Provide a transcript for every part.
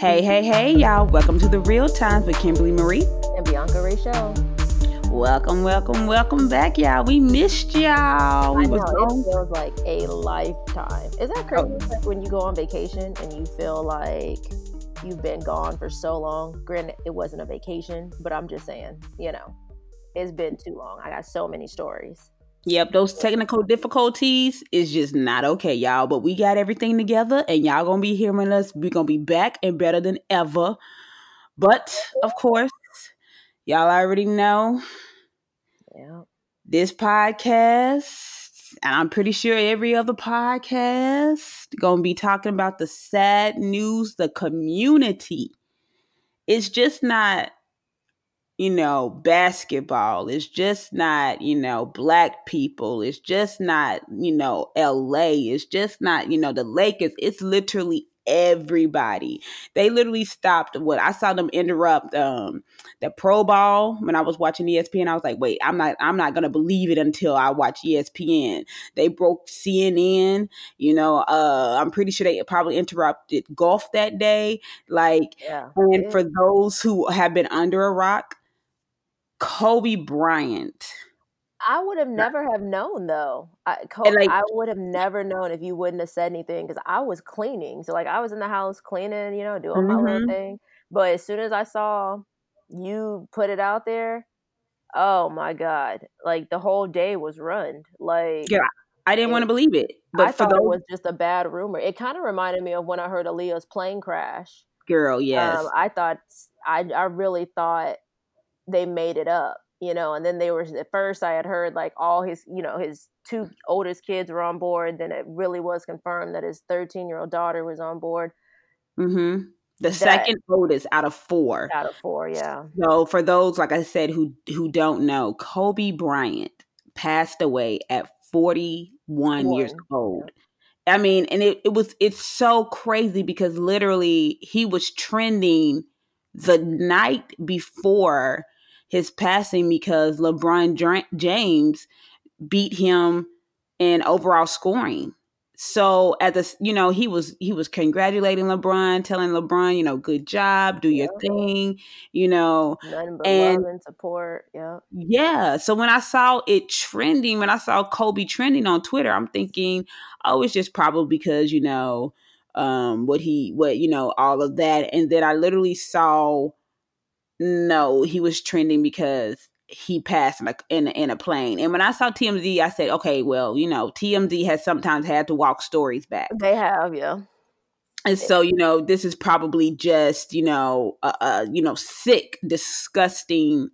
Hey, hey, hey, y'all. Welcome to the Real Times with Kimberly Marie and Bianca Rachel. Welcome, welcome, welcome back, y'all. We missed y'all. We I know, it feels like a lifetime. Is that crazy? Oh. Like when you go on vacation and you feel like you've been gone for so long. Granted, it wasn't a vacation, but I'm just saying, you know, it's been too long. I got so many stories. Yep, those technical difficulties is just not okay, y'all. But we got everything together, and y'all gonna be hearing us. We're gonna be back and better than ever. But of course, y'all already know. Yeah. This podcast, and I'm pretty sure every other podcast, gonna be talking about the sad news. The community. It's just not you know, basketball. It's just not, you know, black people. It's just not, you know, LA. It's just not, you know, the Lakers. It's literally everybody. They literally stopped what I saw them interrupt um the pro ball when I was watching ESPN. I was like, wait, I'm not I'm not gonna believe it until I watch ESPN. They broke CNN, you know, uh I'm pretty sure they probably interrupted golf that day. Like yeah. and for those who have been under a rock, Kobe Bryant. I would have never have known though. I, Kobe, like, I would have never known if you wouldn't have said anything because I was cleaning. So like I was in the house cleaning, you know, doing mm-hmm. my little mm-hmm. thing. But as soon as I saw you put it out there, oh my god! Like the whole day was ruined. Like yeah, I didn't want to believe it. But I thought those... it was just a bad rumor. It kind of reminded me of when I heard Aaliyah's plane crash. Girl, yes. Um, I thought I I really thought they made it up you know and then they were at first i had heard like all his you know his two oldest kids were on board then it really was confirmed that his 13 year old daughter was on board mm-hmm the that, second oldest out of four out of four yeah so for those like i said who who don't know kobe bryant passed away at 41 One. years old yeah. i mean and it, it was it's so crazy because literally he was trending the night before his passing because LeBron James beat him in overall scoring. So at the you know he was he was congratulating LeBron, telling LeBron you know good job, do your thing, you know, and, and support, yeah, yeah. So when I saw it trending, when I saw Kobe trending on Twitter, I'm thinking, oh, it's just probably because you know um what he what you know all of that, and then I literally saw no, he was trending because he passed in a, in a, in a plane. And when I saw TMZ, I said, okay, well, you know, TMZ has sometimes had to walk stories back. They have, yeah. And so, you know, this is probably just, you know, a, a you know, sick, disgusting,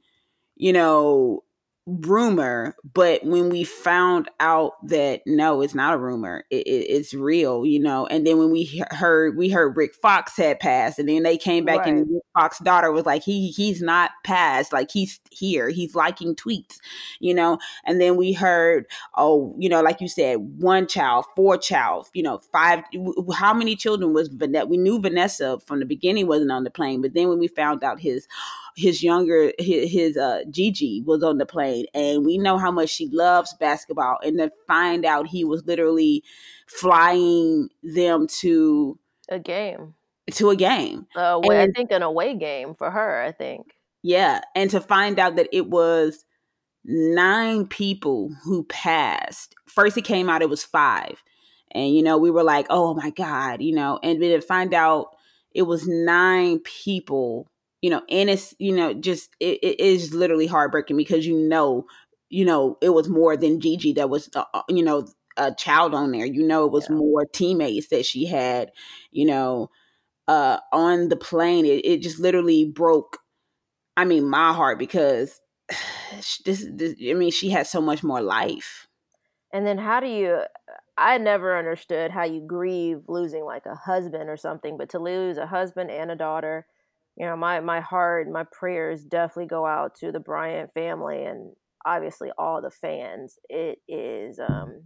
you know, rumor but when we found out that no it's not a rumor it, it, it's real you know and then when we heard we heard rick fox had passed and then they came back right. and rick fox's daughter was like he he's not passed like he's here he's liking tweets you know and then we heard oh you know like you said one child four child you know five how many children was vanessa we knew vanessa from the beginning wasn't on the plane but then when we found out his his younger his, his uh Gigi was on the plane and we know how much she loves basketball and to find out he was literally flying them to a game. to a game. Uh well, i think an away game for her i think. Yeah and to find out that it was nine people who passed. First it came out it was five and you know we were like oh my god you know and then to find out it was nine people you know, and it's, you know, just, it, it is literally heartbreaking because you know, you know, it was more than Gigi that was, uh, uh, you know, a child on there. You know, it was yeah. more teammates that she had, you know, uh, on the plane. It, it just literally broke, I mean, my heart because this, this, I mean, she had so much more life. And then how do you, I never understood how you grieve losing like a husband or something, but to lose a husband and a daughter you know, my my heart, my prayers definitely go out to the Bryant family and obviously all the fans. It is um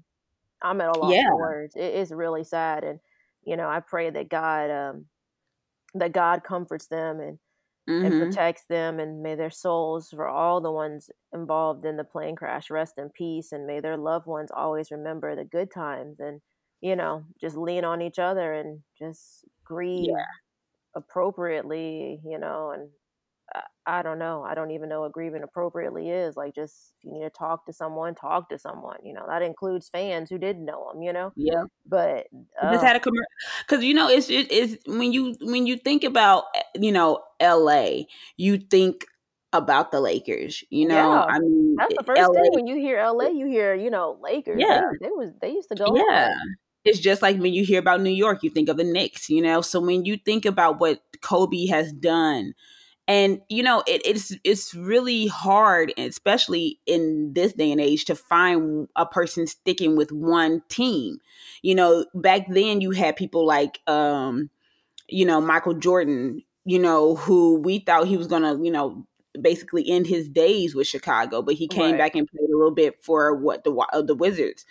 I'm at a loss yeah. for words. It is really sad and you know, I pray that God um that God comforts them and mm-hmm. and protects them and may their souls for all the ones involved in the plane crash rest in peace and may their loved ones always remember the good times and you know, just lean on each other and just grieve yeah appropriately, you know, and I, I don't know. I don't even know what grieving appropriately is. Like, just if you need to talk to someone, talk to someone. You know, that includes fans who didn't know him. You know. Yeah. But uh, just had a commercial because you know it's it, it's when you when you think about eh, you know L.A. you think about the Lakers. You know, yeah, I mean, that's the first LA, thing when you hear LA, you hear you know Lakers. Yeah, they, they was they used to go. Yeah, on. It's just like when you hear about New York, you think of the Knicks. You know, so when you think about what Kobe has done. And you know it, it's it's really hard, especially in this day and age, to find a person sticking with one team. You know, back then you had people like, um, you know, Michael Jordan, you know, who we thought he was gonna, you know, basically end his days with Chicago, but he came right. back and played a little bit for what the the Wizards.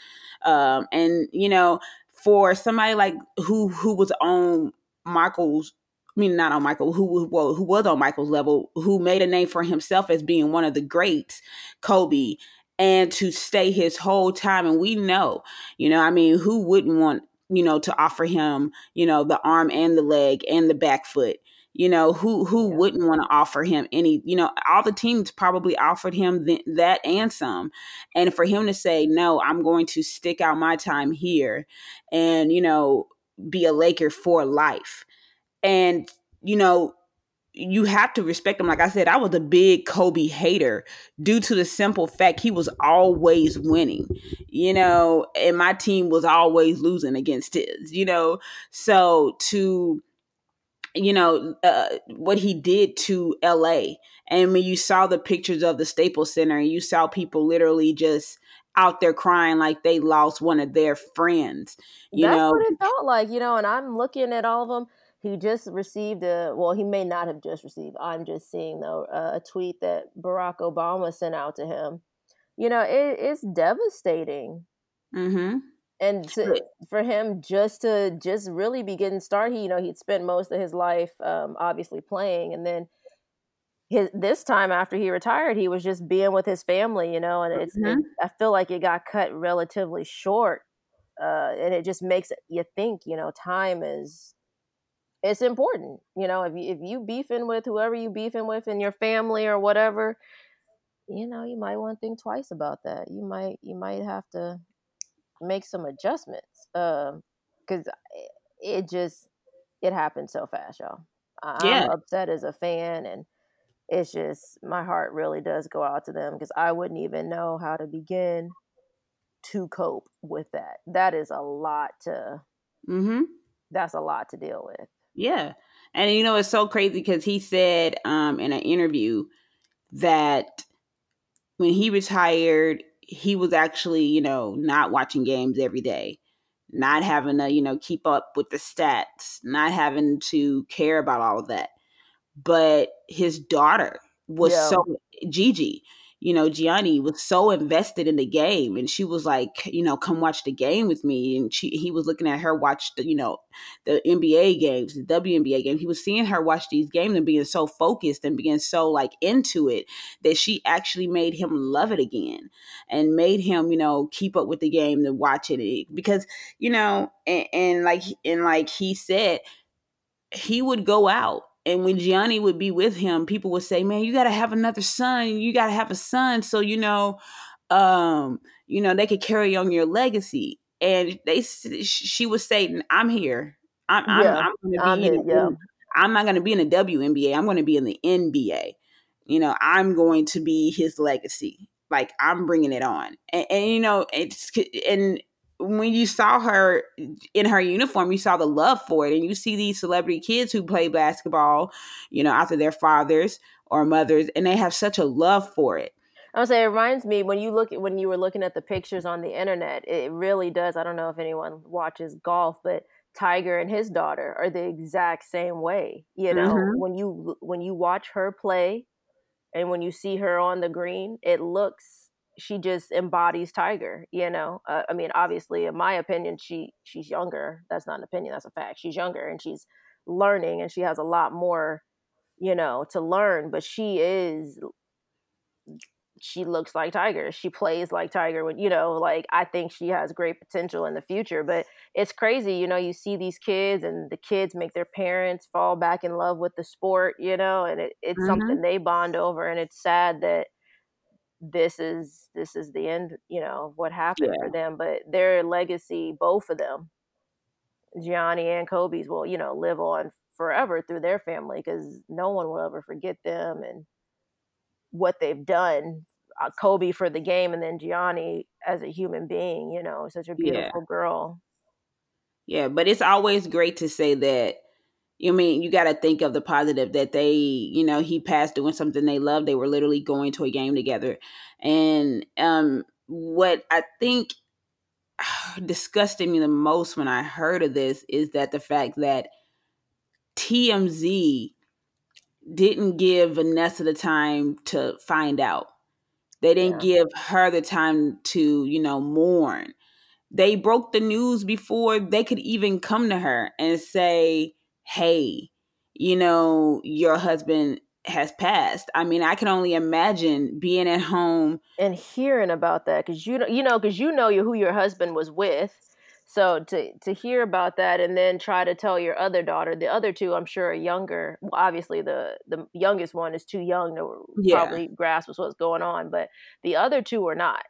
Um, and you know, for somebody like who who was on Michael's I mean, not on Michael, who well, who was on Michael's level, who made a name for himself as being one of the greats, Kobe, and to stay his whole time. And we know, you know, I mean, who wouldn't want, you know, to offer him, you know, the arm and the leg and the back foot you know who who yeah. wouldn't want to offer him any you know all the teams probably offered him th- that and some. And for him to say no i'm going to stick out my time here and you know be a laker for life. And you know you have to respect him. Like i said i was a big kobe hater due to the simple fact he was always winning you know and my team was always losing against his you know? So to you know uh, what he did to LA and when you saw the pictures of the Staples Center and you saw people literally just out there crying like they lost one of their friends you That's know? what it felt like you know and I'm looking at all of them he just received a well he may not have just received I'm just seeing though a tweet that Barack Obama sent out to him. You know it, it's devastating. Mm-hmm and to, for him just to just really be getting started he, you know he'd spent most of his life um, obviously playing and then his this time after he retired he was just being with his family you know and it's mm-hmm. it, i feel like it got cut relatively short uh, and it just makes you think you know time is it's important you know if you if you beefing with whoever you beefing with in your family or whatever you know you might want to think twice about that you might you might have to make some adjustments um, because um, it just it happened so fast, y'all. I'm yeah. upset as a fan, and it's just my heart really does go out to them because I wouldn't even know how to begin to cope with that. That is a lot to. Mm-hmm. That's a lot to deal with. Yeah, and you know it's so crazy because he said um, in an interview that when he retired, he was actually, you know, not watching games every day, not having to, you know, keep up with the stats, not having to care about all of that. But his daughter was yeah. so Gigi, you know, Gianni was so invested in the game and she was like, you know, come watch the game with me. And she he was looking at her watch the, you know, the NBA games, the WNBA game. He was seeing her watch these games and being so focused and being so like into it that she actually made him love it again and made him, you know, keep up with the game and watch it. Because, you know, and, and like and like he said, he would go out and when Gianni would be with him, people would say, "Man, you got to have another son. You got to have a son, so you know, um, you know, they could carry on your legacy." And they, she would say, "I'm here. I'm, yeah, I'm, I'm going to be. I'm, in, yeah. I'm not going to be in the WNBA. I'm going to be in the NBA. You know, I'm going to be his legacy. Like I'm bringing it on. And, and you know, it's and when you saw her in her uniform, you saw the love for it. And you see these celebrity kids who play basketball, you know, after their fathers or mothers, and they have such a love for it. I would say it reminds me when you look at when you were looking at the pictures on the internet, it really does. I don't know if anyone watches golf, but Tiger and his daughter are the exact same way. You know, mm-hmm. when you when you watch her play and when you see her on the green, it looks she just embodies tiger you know uh, i mean obviously in my opinion she she's younger that's not an opinion that's a fact she's younger and she's learning and she has a lot more you know to learn but she is she looks like Tiger. She plays like Tiger. When you know, like I think she has great potential in the future. But it's crazy, you know. You see these kids, and the kids make their parents fall back in love with the sport, you know, and it, it's mm-hmm. something they bond over. And it's sad that this is this is the end, you know, of what happened yeah. for them. But their legacy, both of them, Gianni and Kobe's, will you know live on forever through their family because no one will ever forget them and what they've done. Uh, Kobe for the game, and then Gianni as a human being. You know, such a beautiful yeah. girl. Yeah, but it's always great to say that. You mean you got to think of the positive that they, you know, he passed doing something they loved. They were literally going to a game together, and um, what I think disgusted me the most when I heard of this is that the fact that TMZ didn't give Vanessa the time to find out. They didn't yeah. give her the time to, you know, mourn. They broke the news before they could even come to her and say, hey, you know, your husband has passed. I mean, I can only imagine being at home and hearing about that because you know, you know, because you know who your husband was with, so to to hear about that and then try to tell your other daughter, the other two I'm sure are younger. Well, obviously the the youngest one is too young to yeah. probably grasp what's going on, but the other two are not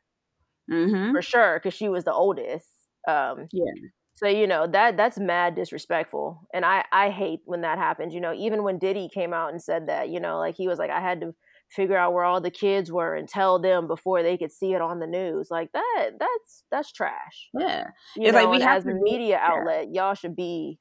mm-hmm. for sure because she was the oldest. Um, yeah. So you know that that's mad disrespectful, and I I hate when that happens. You know, even when Diddy came out and said that, you know, like he was like I had to figure out where all the kids were and tell them before they could see it on the news. Like that, that's that's trash. Yeah, you it's know, like we as a media yeah. outlet, y'all should be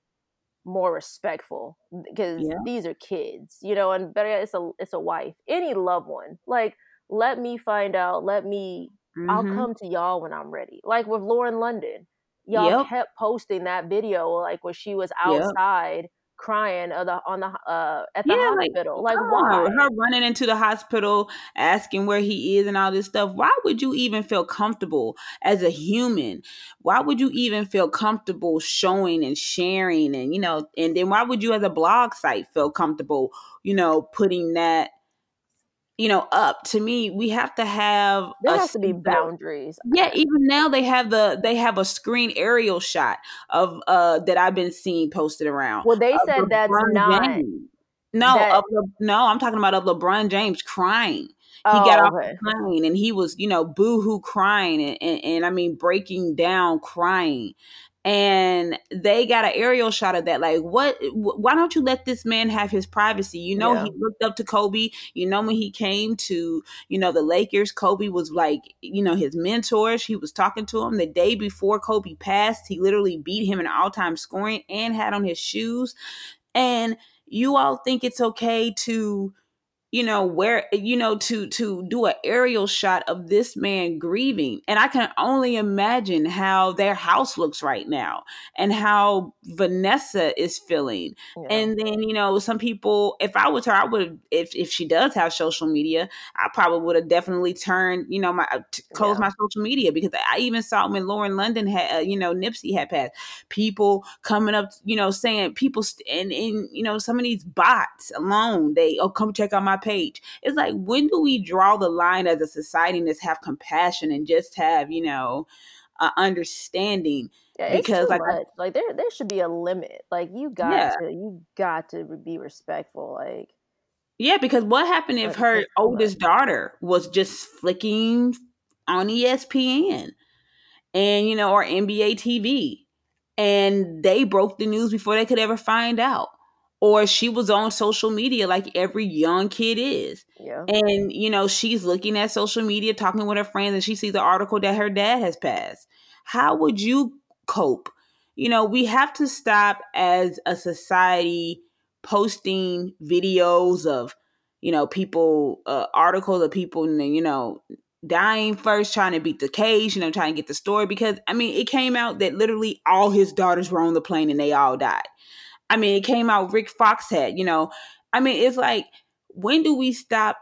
more respectful because yeah. these are kids, you know, and better it's a it's a wife, any loved one. Like, let me find out. Let me. Mm-hmm. I'll come to y'all when I'm ready. Like with Lauren London, y'all yep. kept posting that video, like when she was outside. Yep crying the, on the uh, at the yeah, hospital. Like, like why? Her running into the hospital, asking where he is and all this stuff. Why would you even feel comfortable as a human? Why would you even feel comfortable showing and sharing and you know? And then why would you, as a blog site, feel comfortable, you know, putting that you know up to me we have to have there has to be boundaries yeah even now they have the they have a screen aerial shot of uh that i've been seeing posted around well they said that's not James. no that, of no i'm talking about of lebron james crying he oh, got off okay. the plane and he was you know boo-hoo crying and, and, and i mean breaking down crying and they got an aerial shot of that. Like what why don't you let this man have his privacy? You know yeah. he looked up to kobe. You know when he came to you know the lakers kobe was like you know his mentor he was talking to him. The day before kobe passed he literally beat him in all-time scoring and had on his shoes. And you all think it's okay to you know where you know to to do an aerial shot of this man grieving and i can only imagine how their house looks right now and how vanessa is feeling yeah. and then you know some people if i was her i would if if she does have social media i probably would have definitely turned you know my uh, close yeah. my social media because i even saw when lauren london had uh, you know nipsey had passed people coming up you know saying people st- and and you know some of these bots alone they oh come check out my page. It's like when do we draw the line as a society and just have compassion and just have you know uh, understanding? Yeah, because like much. like there there should be a limit. Like you got yeah. to you got to be respectful. Like yeah, because what happened if her oldest daughter was just flicking on ESPN and you know or NBA TV and they broke the news before they could ever find out? Or she was on social media like every young kid is. Yeah. And you know, she's looking at social media, talking with her friends, and she sees the article that her dad has passed. How would you cope? You know, we have to stop as a society posting videos of, you know, people, uh, articles of people, you know, dying first, trying to beat the case, you know, trying to get the story. Because, I mean, it came out that literally all his daughters were on the plane and they all died. I mean, it came out Rick Fox had, you know. I mean, it's like, when do we stop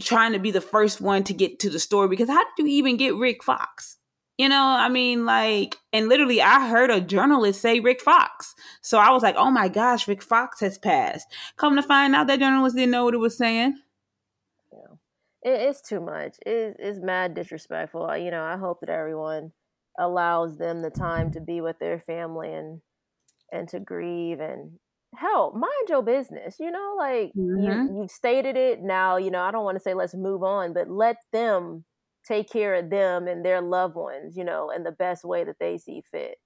trying to be the first one to get to the story? Because how did you even get Rick Fox? You know, I mean, like, and literally, I heard a journalist say Rick Fox. So I was like, oh my gosh, Rick Fox has passed. Come to find out, that journalist didn't know what it was saying. Yeah. it, it's too much. It, it's mad disrespectful. You know, I hope that everyone allows them the time to be with their family and and to grieve and help mind your business you know like mm-hmm. you, you've stated it now you know i don't want to say let's move on but let them take care of them and their loved ones you know in the best way that they see fit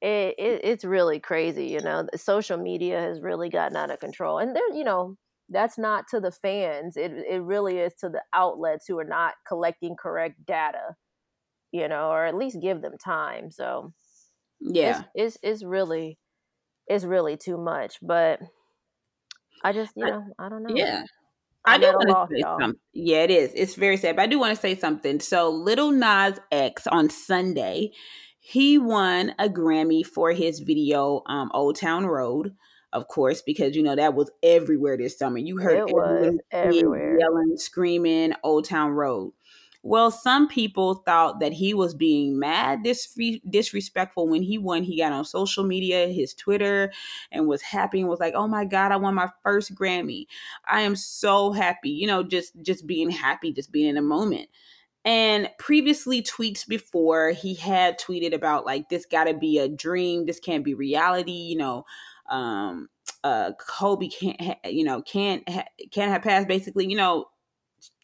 it, it it's really crazy you know social media has really gotten out of control and there you know that's not to the fans it it really is to the outlets who are not collecting correct data you know or at least give them time so yeah it's it's, it's really it's really too much but i just you know i, I don't know yeah I do want to say something. Yeah, it is. It's very sad, but I do want to say something. So, Lil Nas X on Sunday, he won a Grammy for his video um, "Old Town Road." of course, because you know that was everywhere this summer. You heard it everywhere yelling, screaming, "Old Town Road." Well, some people thought that he was being mad dis- disrespectful when he won. He got on social media, his Twitter, and was happy and was like, "Oh my god, I won my first Grammy. I am so happy." You know, just just being happy, just being in a moment. And previously, tweets before, he had tweeted about like this got to be a dream. This can't be reality. You know, um, uh, Kobe can't, ha- you know, can't ha- can't have passed. Basically, you know,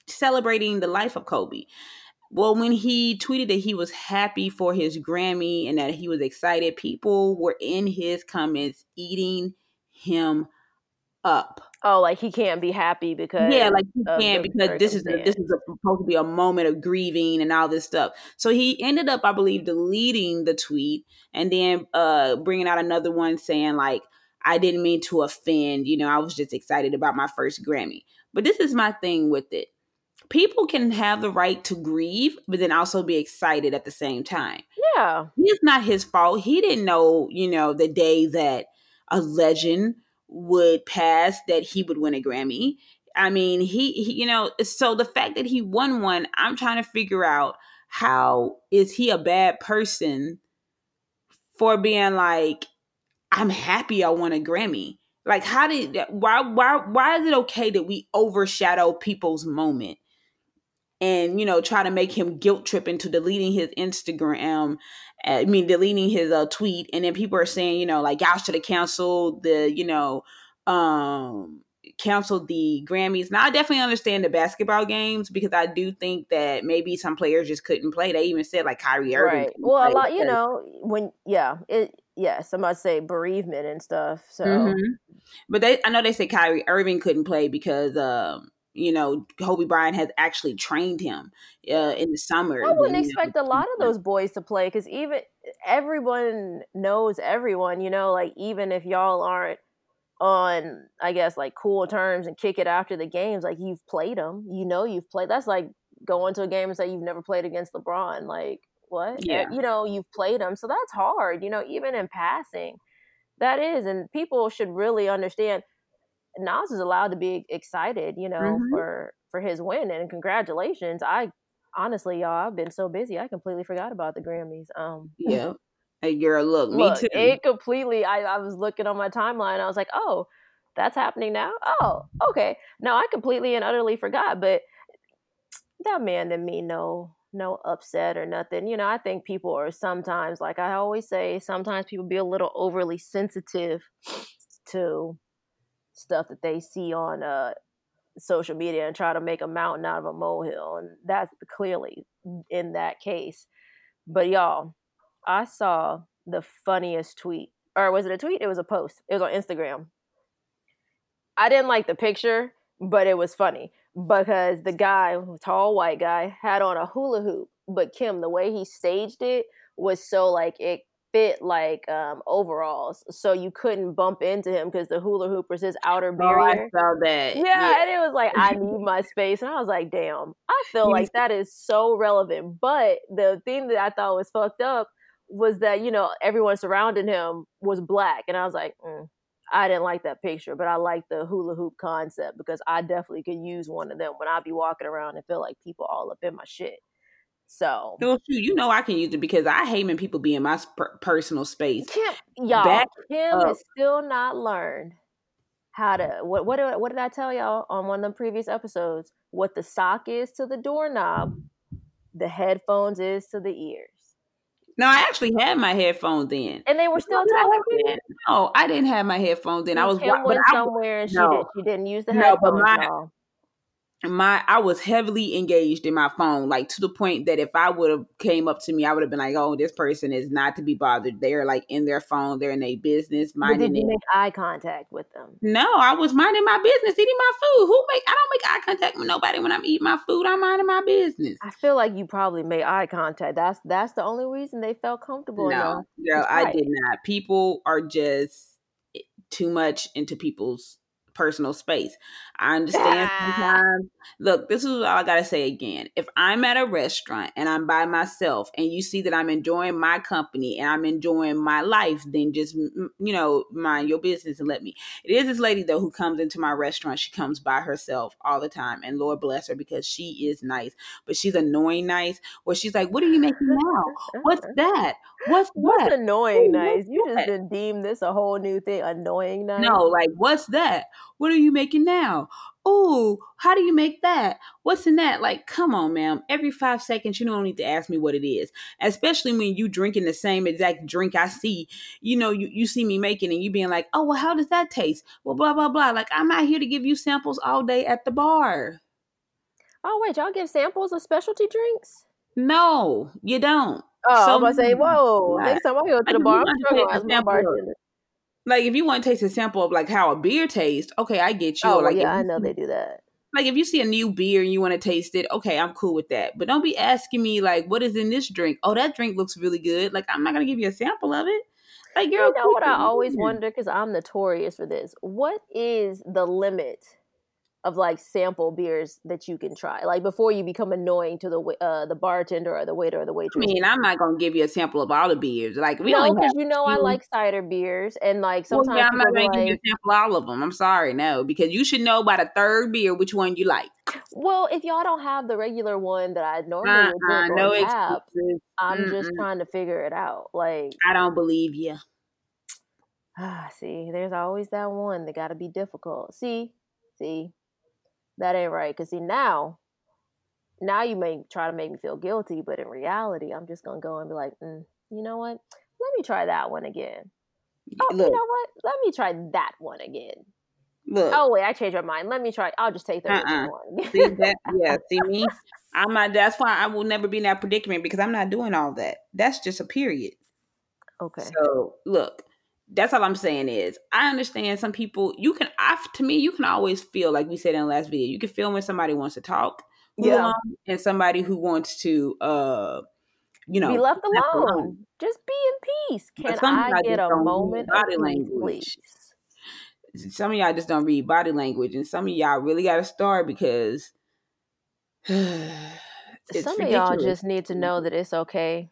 celebrating the life of Kobe. Well, when he tweeted that he was happy for his Grammy and that he was excited, people were in his comments eating him up. Oh, like he can't be happy because yeah, like he can't because this is a, this is a, supposed to be a moment of grieving and all this stuff. So he ended up, I believe, deleting the tweet and then uh bringing out another one saying like, "I didn't mean to offend. You know, I was just excited about my first Grammy." But this is my thing with it. People can have the right to grieve, but then also be excited at the same time. Yeah, it's not his fault. He didn't know, you know, the day that a legend would pass that he would win a Grammy. I mean, he, he, you know, so the fact that he won one, I'm trying to figure out how is he a bad person for being like, I'm happy I won a Grammy. Like, how did why why why is it okay that we overshadow people's moment? And you know try to make him guilt trip into deleting his Instagram. I mean, deleting his uh, tweet, and then people are saying, you know, like y'all should have canceled the, you know, um, canceled the Grammys. Now I definitely understand the basketball games because I do think that maybe some players just couldn't play. They even said like Kyrie Irving. Right. Well, a lot, you know, when yeah, it yeah, somebody say bereavement and stuff. So, mm-hmm. but they I know they say Kyrie Irving couldn't play because um you know, Kobe Bryant has actually trained him uh, in the summer. I wouldn't expect know, a lot of those boys to play because even everyone knows everyone. You know, like even if y'all aren't on, I guess, like cool terms and kick it after the games, like you've played them. You know, you've played. That's like going to a game and say you've never played against LeBron. Like what? Yeah. You know, you've played them, so that's hard. You know, even in passing, that is, and people should really understand Nas is allowed to be excited, you know, mm-hmm. for for his win and congratulations. I honestly, y'all, I've been so busy, I completely forgot about the Grammys. Um, yeah. Hey girl, look, look me too. It completely. I, I was looking on my timeline. I was like, oh, that's happening now. Oh, okay. No, I completely and utterly forgot. But that man didn't mean no no upset or nothing. You know, I think people are sometimes like I always say, sometimes people be a little overly sensitive to stuff that they see on uh, social media and try to make a mountain out of a molehill. And that's clearly in that case. But y'all, I saw the funniest tweet. Or was it a tweet? It was a post. It was on Instagram. I didn't like the picture, but it was funny because the guy, tall white guy, had on a hula hoop. But Kim, the way he staged it was so like it fit like um, overalls, so you couldn't bump into him because the hula hoop was his outer barrier. Oh, I saw that. Yeah, yeah, and it was like I need my space, and I was like, damn, I feel like that is so relevant. But the thing that I thought was fucked up was that you know everyone surrounding him was black, and I was like. Mm. I didn't like that picture, but I like the hula hoop concept because I definitely could use one of them when I be walking around and feel like people all up in my shit. So, well, you know, I can use it because I hate when people be in my personal space. Kim, y'all, Back Kim up. is still not learned how to what what uh, what did I tell y'all on one of the previous episodes? What the sock is to the doorknob, the headphones is to the ears. No, I actually had my headphones in, and they were still talking. No, I didn't have my headphones in. I was Kim went somewhere and she no. did. She didn't use the headphones. No, but my, my I was heavily engaged in my phone, like to the point that if I would have came up to me, I would have been like, "Oh, this person is not to be bothered. They're like in their phone. They're in their business, minding." Did you it. make eye contact with them? No, I was minding my business, eating my food. Who make? I don't make eye contact with nobody when I'm eating my food. I'm minding my business. I feel like you probably made eye contact. That's that's the only reason they felt comfortable. No, girl, I did not. People are just eh, too much into people's personal space. I understand sometimes. Look, this is all I gotta say again. If I'm at a restaurant and I'm by myself and you see that I'm enjoying my company and I'm enjoying my life, then just you know mind your business and let me. It is this lady though who comes into my restaurant. She comes by herself all the time, and Lord bless her because she is nice, but she's annoying nice. Where she's like, "What are you making now? What's that? What's what's that? annoying nice? You just deem this a whole new thing. Annoying nice? No, like what's that? What are you making now? Oh, how do you make that? What's in that? Like, come on, ma'am. Every five seconds, you don't need to ask me what it is. Especially when you drinking the same exact drink I see. You know, you, you see me making and you being like, oh, well, how does that taste? Well, blah, blah, blah. Like, I'm not here to give you samples all day at the bar. Oh, wait, y'all give samples of specialty drinks? No, you don't. Oh, so, I'm to say, whoa, next time I go to the bar, I'm going to my bartender. Like if you want to taste a sample of like how a beer tastes, okay, I get you. Oh, like yeah, I know they do that. Like if you see a new beer and you want to taste it, okay, I'm cool with that. But don't be asking me like, what is in this drink? Oh, that drink looks really good. Like I'm not gonna give you a sample of it. Like you know what I always wonder because I'm notorious for this. What is the limit of like sample beers that you can try, like before you become annoying to the uh, the bartender or the waiter or the waitress. I mean, I'm not gonna give you a sample of all the beers. Like we no, because you know I like cider beers, and like sometimes well, yeah, I'm not gonna like, give you a sample of all of them. I'm sorry, no, because you should know by the third beer which one you like. Well, if y'all don't have the regular one that I normally uh, uh, no have, I'm Mm-mm. just trying to figure it out. Like I don't believe you. Ah, see, there's always that one that got to be difficult. See, see, that ain't right. Cause see now, now you may try to make me feel guilty, but in reality, I'm just gonna go and be like, mm, you know what? Let me try that one again. Oh, Look. you know what? Let me try that one again. Look. Oh wait, I changed my mind. Let me try. I'll just take the uh-uh. one. see that? Yeah. See me? I'm not. That's why I will never be in that predicament because I'm not doing all that. That's just a period. Okay. So look, that's all I'm saying is I understand some people you can I to me you can always feel like we said in the last video you can feel when somebody wants to talk yeah and somebody who wants to uh you know be left alone, alone. just be in peace can I get a moment body of language please? some of y'all just don't read body language and some of y'all really got to start because some ridiculous. of y'all just need to know that it's okay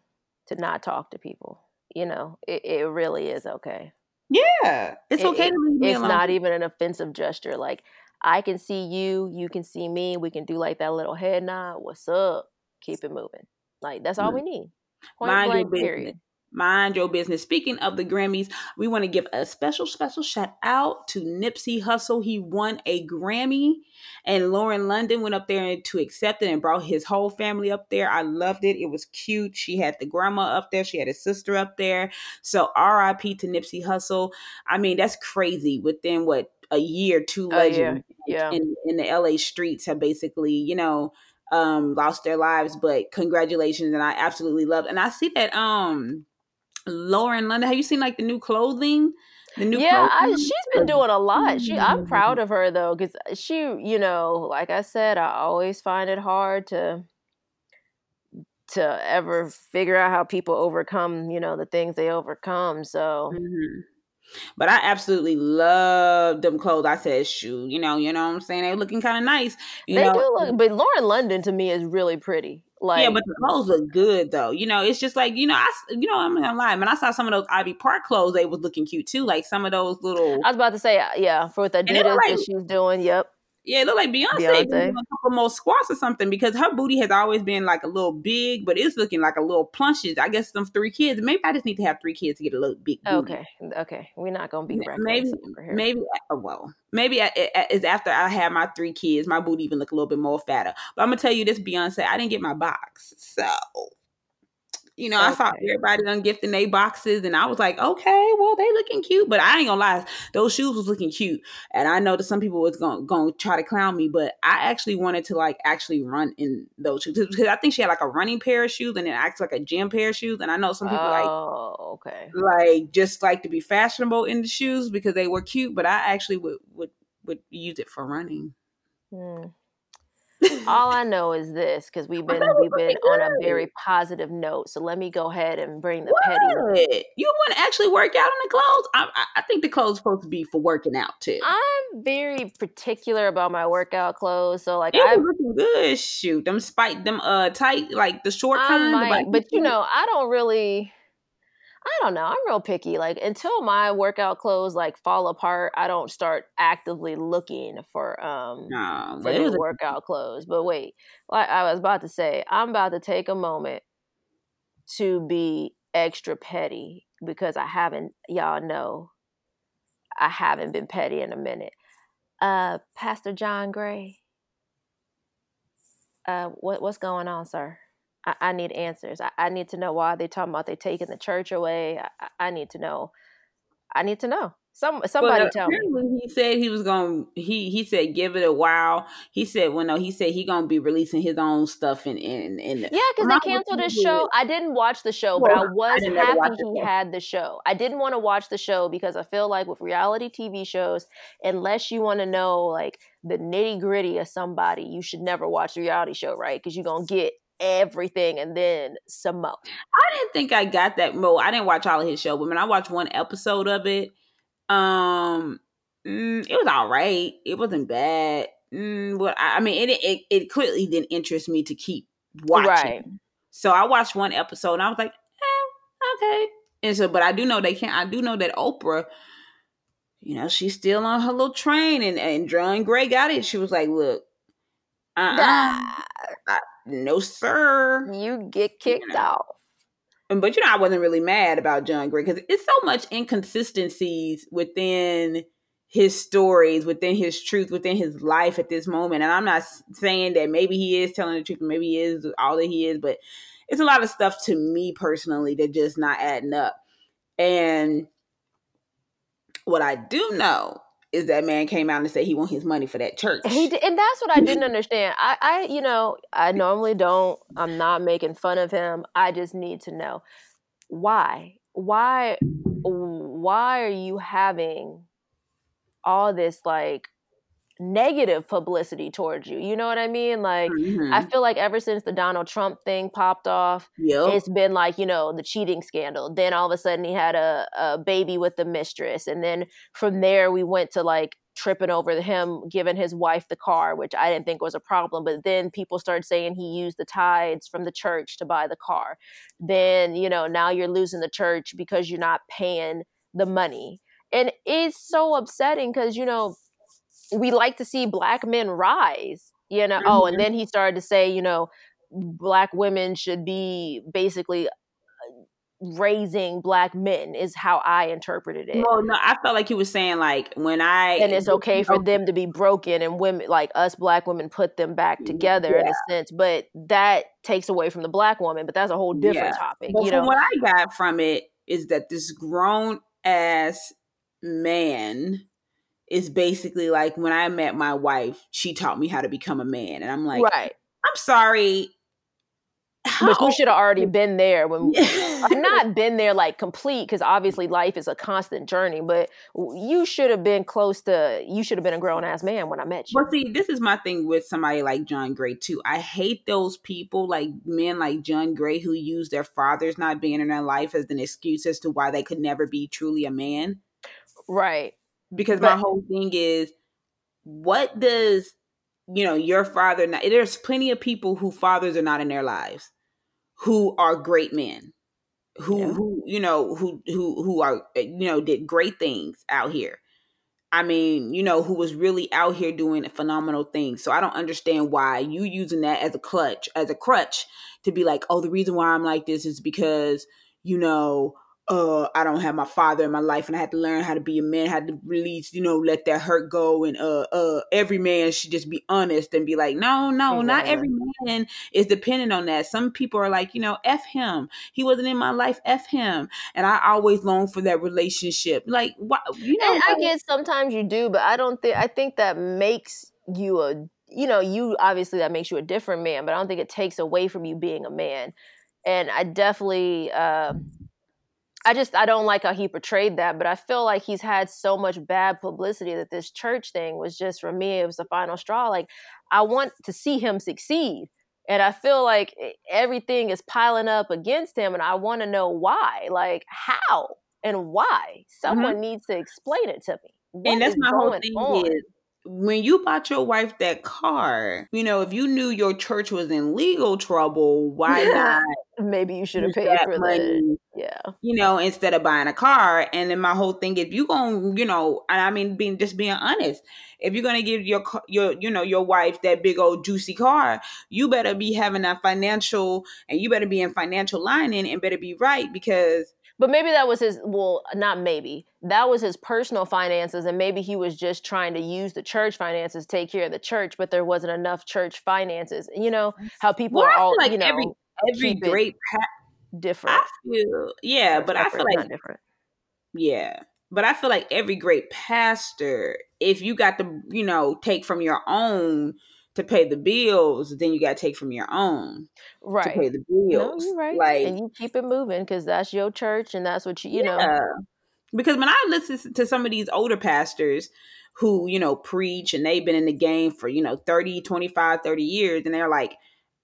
to not talk to people you know, it, it really is okay. Yeah, it's it, okay it, to It's alone. not even an offensive gesture. Like I can see you, you can see me. We can do like that little head nod. What's up? Keep it moving. Like that's all we need. Point Mind blank. Period. Mind your business. Speaking of the Grammys, we want to give a special, special shout out to Nipsey Hussle. He won a Grammy, and Lauren London went up there to accept it and brought his whole family up there. I loved it. It was cute. She had the grandma up there, she had a sister up there. So, RIP to Nipsey Hussle. I mean, that's crazy. Within what a year, two legends yeah. Yeah. In, in the LA streets have basically, you know, um lost their lives but congratulations and i absolutely love and i see that um Lauren London. Have you seen like the new clothing? The new yeah, I, she's been doing a lot. She, I'm proud of her though, because she, you know, like I said, I always find it hard to to ever figure out how people overcome, you know, the things they overcome. So, mm-hmm. but I absolutely love them clothes. I said, shoot, you know, you know what I'm saying? They're looking kind of nice. they know? do look, but Lauren London to me is really pretty. Like, yeah, but the clothes look good though. You know, it's just like you know, I you know, I'm gonna lie. When I saw some of those Ivy Park clothes, they was looking cute too. Like some of those little. I was about to say, uh, yeah, for what the Adidas like, that she's doing. Yep. Yeah, it looked like Beyonce, Beyonce. a couple more squats or something because her booty has always been like a little big, but it's looking like a little plunches. I guess some three kids. Maybe I just need to have three kids to get a little big. Booty. Okay, okay, we're not gonna be maybe maybe uh, well maybe it's after I had my three kids, my booty even look a little bit more fatter. But I'm gonna tell you this, Beyonce, I didn't get my box, so you know, I saw Okay. everybody ungifting their boxes, and I was like, okay, well, they looking cute, but I ain't gonna lie, those shoes was looking cute, and I know that some people was gonna gonna try to clown me, but I actually wanted to like actually run in those shoes because I think she had like a running pair of shoes and it acts like a gym pair of shoes, and I know some people like Oh, okay. like just like to be fashionable in the shoes because they were cute, but I actually would would would use it for running. Hmm. All I know is this because we've been we've been on a very positive note. So let me go ahead and bring the petty. You want to actually work out in the clothes? I, I, think the clothes supposed to be for working out too. I'm very particular about my workout clothes. So like I was looking good. Shoot, them spike them uh tight like the short I kind. might, but you know, I don't really. I don't know. I'm real picky. Like until my workout clothes like fall apart, I don't start actively looking for um Nah, for new workout clothes. But wait, like I was about to say, I'm about to take a moment to be extra petty because I haven't. Y'all know, I haven't been petty in a minute. Uh, Pastor John Gray. Uh, what what's going on, sir? I, I need answers. I, I need to know why they talking about they taking the church away. I, I- need to know. I need to know. Some somebody but tell me. apparently he said he was gonna he he said give it a while. He said well no he said he gonna be releasing his own stuff and in in. Yeah, because they canceled his show. I didn't watch the show, but I was happy watch it, he had the show. I didn't want to watch the show because I feel like with reality TV shows, unless you want to know like the nitty gritty of somebody, you should never watch the reality show, right? Because you're gonna get everything and then some more. I didn't think I got that. mo. I didn't watch all of his show, but when I watched one episode of it, um, mm, it was all right. It wasn't bad. Mm, but I, I mean, it, it it clearly didn't interest me to keep watching. Right. So I watched one episode and I was like, eh, okay. And so, but I do know they can't. I do know that Oprah, you know, she's still on her little train, and and John Gray got it. She was like, look, uh, uh Ah, no sir. you get kicked know. off. But you know, I wasn't really mad about John Gray because it's so much inconsistencies within his stories, within his truth, within his life at this moment. And I'm not saying that maybe he is telling the truth, maybe he is all that he is, but it's a lot of stuff to me personally that just not adding up. And what I do know is that man came out and said he want his money for that church. He did, and that's what I didn't understand. I, I, you know, I normally don't. I'm not making fun of him. I just need to know why. Why? Why are you having all this like negative publicity towards you? You know what I mean? Like, Mhm. I feel like ever since the Donald Trump thing popped off, Yep. it's been like you know the cheating scandal then all of a sudden he had a, a baby with the mistress and then from there we went to like tripping over him giving his wife the car which i didn't think was a problem but then people started saying he used the tithes from the church to buy the car then you know now you're losing the church because you're not paying the money and it's so upsetting because you know we like to see black men rise you know oh and then he started to say you know black women should be basically uh, raising black men is how I interpreted it. Well, no, I felt like he was saying like when I and it's okay for them to be broken and women like us black women put them back together in a sense, but that takes away from the black woman, but that's a whole different Yeah. topic, But you from know. what I got from it is that this grown ass man is basically like when I met my wife, she taught me how to become a man, and I'm like, right. I'm sorry, how But you should have already been there when I've not been there like complete because obviously life is a constant journey, but you should have been close to you should have been a grown ass man when I met you. Well, see, this is my thing with somebody like John Gray too. I hate those people, like men like John Gray, who use their fathers not being in their life as an excuse as to why they could never be truly a man. Right. Because my whole thing is, what does you know your father? Not, there's plenty of people who fathers are not in their lives, who are great men, who Yeah. who you know who who who are eh, you know did great things out here. I mean, you know, who was really out here doing phenomenal things. So I don't understand why you using that as a clutch, as a crutch to be like, oh, the reason why I'm like this is because, you know, uh I don't have my father in my life and I had to learn how to be a man, had to release, you know, let that hurt go and uh uh every man should just be honest and be like, no, no, exactly. not every man is dependent on that. Some people are like, you know, F him. He wasn't in my life, F him. And I always long for that relationship. Like what you know and I guess sometimes you do, but I don't think I think that makes you a you know, you obviously that makes you a different man, but I don't think it takes away from you being a man. And I definitely uh I just I don't like how he portrayed that, but I feel like he's had so much bad publicity that this church thing was just for me it was the final straw. Like I want to see him succeed. And I feel like everything is piling up against him and I want to know why. Like how and why? Someone mm-hmm. needs to explain it to me. What and that's my whole thing on? is when you bought your wife that car, you know, if you knew your church was in legal trouble, why not? Maybe you should have paid for money, that. Yeah. You know, instead of buying a car. And then my whole thing, if you gonna, you know, and I mean, being just being honest, if you're gonna give your your you know your wife that big old juicy car, you better be having that financial, and you better be in financial lining and better be right because but maybe that was his, well, not maybe. That was his personal finances, and maybe he was just trying to use the church finances take care of the church, but there wasn't enough church finances. You know, how people well, are all, like you know, every, every great pa- different. I feel, yeah, but I feel like different. Yeah. But I feel like every great pastor, if you got to, you know, take from your own, to pay the bills, then you got to take from your own right. to pay the bills. No, right. Like, and you keep it moving because that's your church and that's what you, you yeah. know. Because when I listen to some of these older pastors who, you know, preach and they've been in the game for, you know, 30, 25, 30 years, and they're like,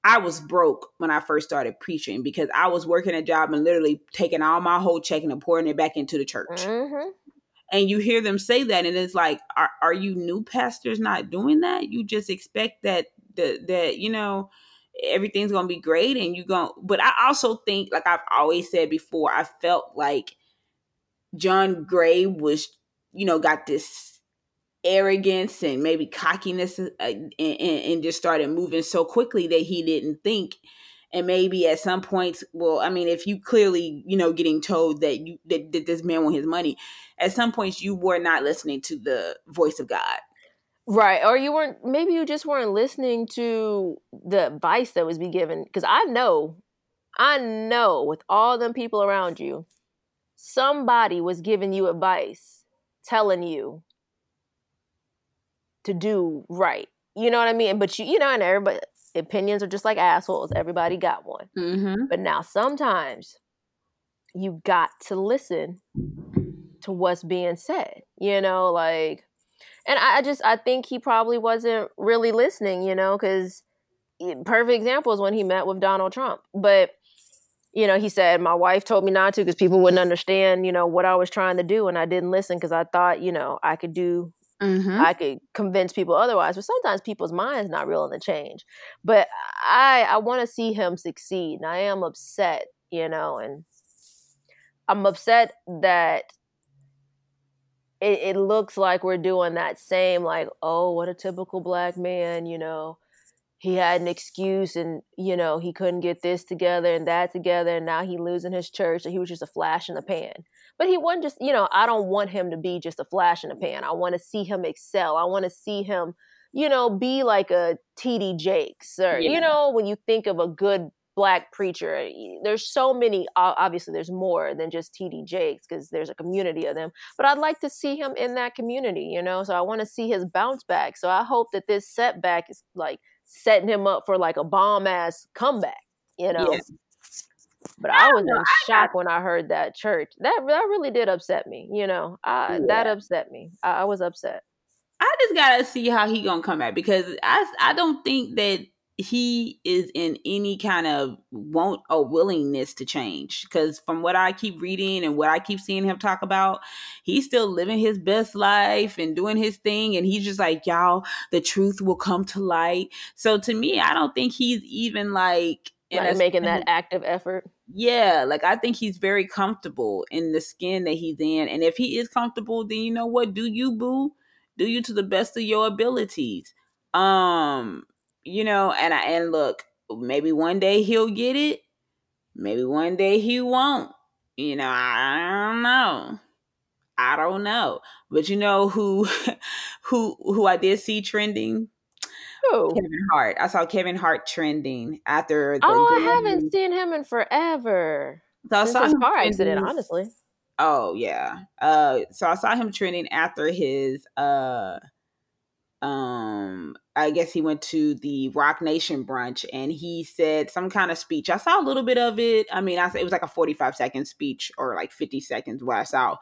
I was broke when I first started preaching because I was working a job and literally taking all my whole check and pouring it back into the church. Mm-hmm and you hear them say that and it's like are, are you new pastors not doing that? You just expect that the that you know everything's gonna be great and you gonna but i also think like i've always said before i felt like john gray was you know got this arrogance and maybe cockiness uh, and, and, and just started moving so quickly that he didn't think and maybe at some points well i mean if you clearly you know getting told that you that, that this man want his money at some points you were not listening to the voice of god. Right or you weren't maybe you just weren't listening to the advice that was be given because i know i know with all them people around you somebody was giving you advice telling you to do right. You know what i mean? But you you know and everybody opinions are just like assholes. Everybody got one. Mm-hmm. But now sometimes you got to listen to what's being said, you know, like, and I just, I think he probably wasn't really listening, you know, because perfect example is when he met with Donald Trump. But, you know, he said, my wife told me not to because people wouldn't understand, you know, what I was trying to do. And I didn't listen because I thought, you know, I could do Mm-hmm. I could convince people otherwise, but sometimes people's minds not willing to change. But I I want to see him succeed, and I am upset, you know, and I'm upset that it, it looks like we're doing that same like, oh, what a typical black man, you know. He had an excuse and you know he couldn't get this together and that together and now he losing his church and he was just a flash in the pan but he wasn't just, you know, I don't want him to be just a flash in the pan. I want to see him excel. I want to see him, you know, be like a TD Jakes or, yeah. you know, when you think of a good black preacher, there's so many, obviously there's more than just TD Jakes because there's a community of them, but I'd like to see him in that community, you know, so I want to see his bounce back. So I hope that this setback is like setting him up for like a bomb ass comeback, you know. Yeah. But I, was in shock when I heard that church. That that really did upset me. You know, I, yeah. that upset me. I, I was upset. I just gotta see how he gonna come back because I I don't think that he is in any kind of want or willingness to change because from what i keep reading and what i keep seeing him talk about he's still living his best life and doing his thing and he's just like y'all the truth will come to light so to me i don't think he's even like like making that active effort. Yeah, like I think he's very comfortable in the skin that he's in, and if he is comfortable, then you know what? Do you boo? do you to the best of your abilities. Um, you know, and I and look, maybe one day he'll get it, maybe one day he won't. You know, I don't know. I don't know. But you know who who who I did see trending? Who? Kevin Hart. I saw Kevin Hart trending after the Oh, I haven't seen him in forever. so I Since saw his car accident, honestly. Oh yeah. Uh so I saw him trending after his uh um I guess he went to the Roc Nation brunch and he said some kind of speech. I saw a little bit of it. I mean, I it was like a 45 second speech or like 50 seconds what I saw.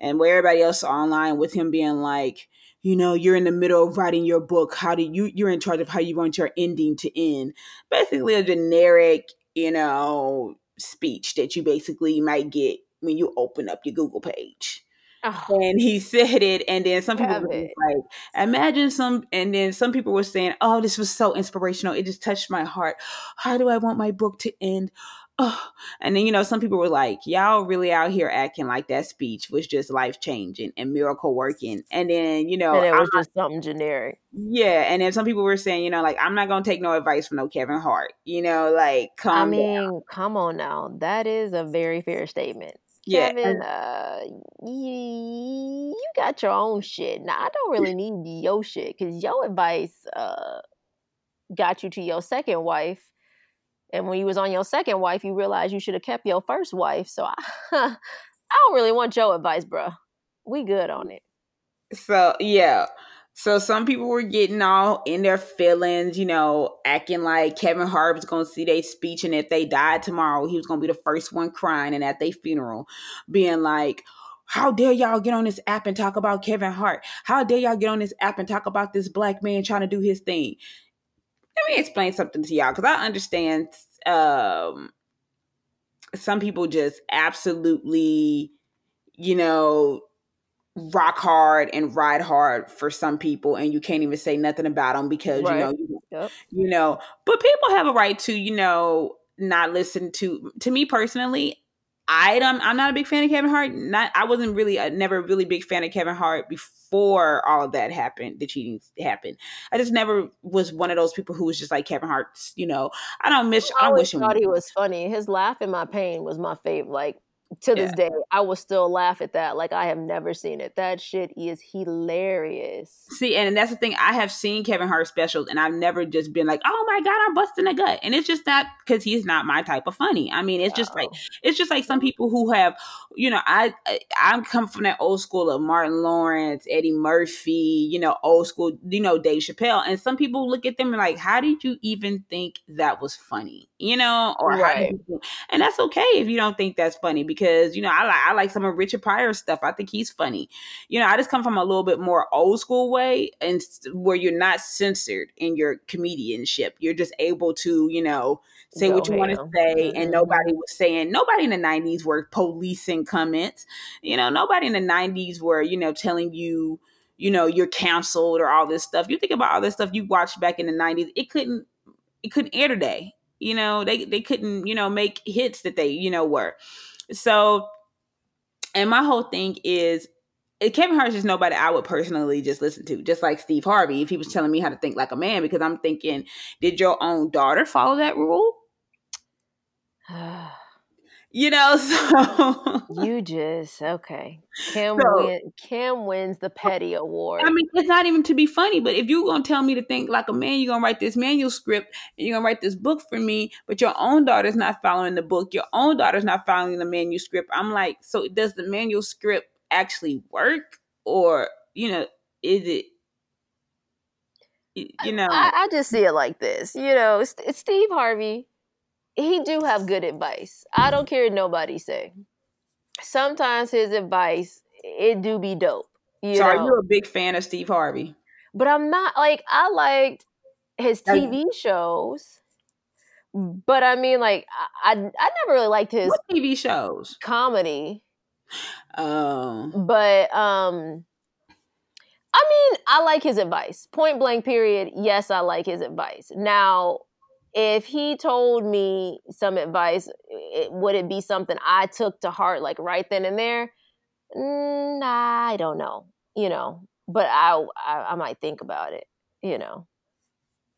And where everybody else online with him being like, you know, you're in the middle of writing your book. How do you you're in charge of how you want your ending to end? Basically a generic, you know, speech that you basically might get when you open up your Google page. Oh, and he said it and then some people were like imagine some and then some people were saying oh this was so inspirational. It just touched my heart. How do i want my book to end oh and then you know some people were like y'all really out here acting like that speech was just life changing and miracle working and then you know and it I'm was just something generic. yeah and then some people were saying you know like i'm not gonna take no advice from no kevin hart you know like I calm down. mean, come on now. That is a very fair statement. yeah Kevin, uh, you, you got your own shit. Now, I don't really need your shit because your advice uh, got you to your second wife. And when you was on your second wife, you realized you should have kept your first wife. So I, I don't really want your advice, bruh. We good on it. So yeah. So some people were getting all in their feelings, you know, acting like Kevin Hart was gonna see their speech and if they died tomorrow, he was gonna be the first one crying and at their funeral, being like, How dare y'all get on this app and talk about Kevin Hart? How dare y'all get on this app and talk about this black man trying to do his thing? Let me explain something to y'all because I understand um some people just absolutely, you know, rock hard and ride hard for some people and you can't even say nothing about them because Right. you know you, Yep. you know but people have a right to you know not listen to to me personally I don't, I'm not a big fan of Kevin Hart. Not I wasn't really a never really big fan of Kevin Hart before all of that happened, the cheating happened. I just never was one of those people who was just like Kevin Hart, you know. I don't miss I I wish him thought he was funny. His laugh in my pain was my favorite. Like to this day, I will still laugh at that. Like I have never seen it. That shit is hilarious. See, and that's the thing. I have seen Kevin Hart specials, and I've never just been like, "Oh my god, I'm busting a gut," and it's just not because he's not my type of funny. I mean, it's just like it's just like some people who have, you know, I I I'm come from that old school of Martin Lawrence, Eddie Murphy, you know, old school, you know, Dave Chappelle, and some people look at them and like, "How did you even think that was funny?" You know, or Right. and that's okay if you don't think that's funny because you know I like I like some of Richard Pryor's stuff. I think he's funny you know, I just come from a little bit more old school way and where you're not censored in your comedianship. You're just able to, you know, say Go what you want to say. And nobody was saying, nobody in the 90s were policing comments. You know, nobody in the 90s were, you know, telling you, you know, you're canceled or all this stuff. You think about all this stuff you watched back in the 90s, it couldn't, it couldn't air today. You know, they, they couldn't, you know, make hits that they, you know, were. So, and my whole thing is Kevin Hart is just nobody I would personally just listen to, just like Steve Harvey, if he was telling me how to think like a man, because I'm thinking, did your own daughter follow that rule? You know, so you just okay. Kim So- win. Kim wins the oh, petty award. I mean, it's not even to be funny, but if you're gonna tell me to think like a man, you're gonna write this manuscript and you're gonna write this book for me, but your own daughter's not following the book, your own daughter's not following the manuscript. I'm like, so does the manuscript actually work, or you know, is it? You know, I, I just see it like this. You know, it's, it's Steve Harvey. He do have good advice. I don't care what nobody say. Sometimes his advice it do be dope. You so know, are you a big fan of Steve Harvey? but I'm not like I liked his TV shows. But I mean, like I, I, I never really liked his What TV shows? comedy. Um, But um, I mean, I like his advice. Point blank. Period. Yes, I like his advice. Now, if he told me some advice, it, would it be something I took to heart, like right then and there? Nah, I don't know. You know, but I, I I might think about it, you know.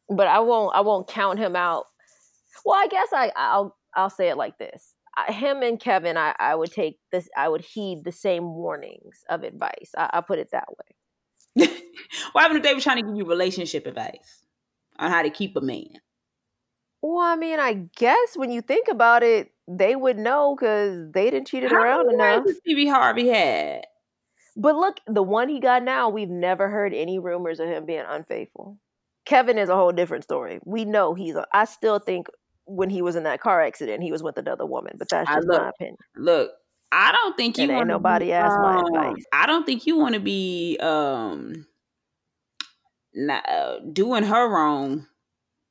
But I won't I won't count him out. Well, I guess I I'll I'll say it like this. I, him and Kevin, I, I would take this. I would heed the same warnings of advice. I, will put it that way. what happened if they were trying to give you relationship advice on how to keep a man? Well, I mean, I guess when you think about it, they would know because they didn't cheated How around many enough. wives Stevie Harvey had? But look, the one he got now, we've never heard any rumors of him being unfaithful. Kevin is a whole different story. We know he's. A, I still think when he was in that car accident, he was with another woman. But that's just look, my opinion. Look, I don't think you And ain't want nobody asked my um, advice. I don't think you want to be um not, uh, doing her wrong,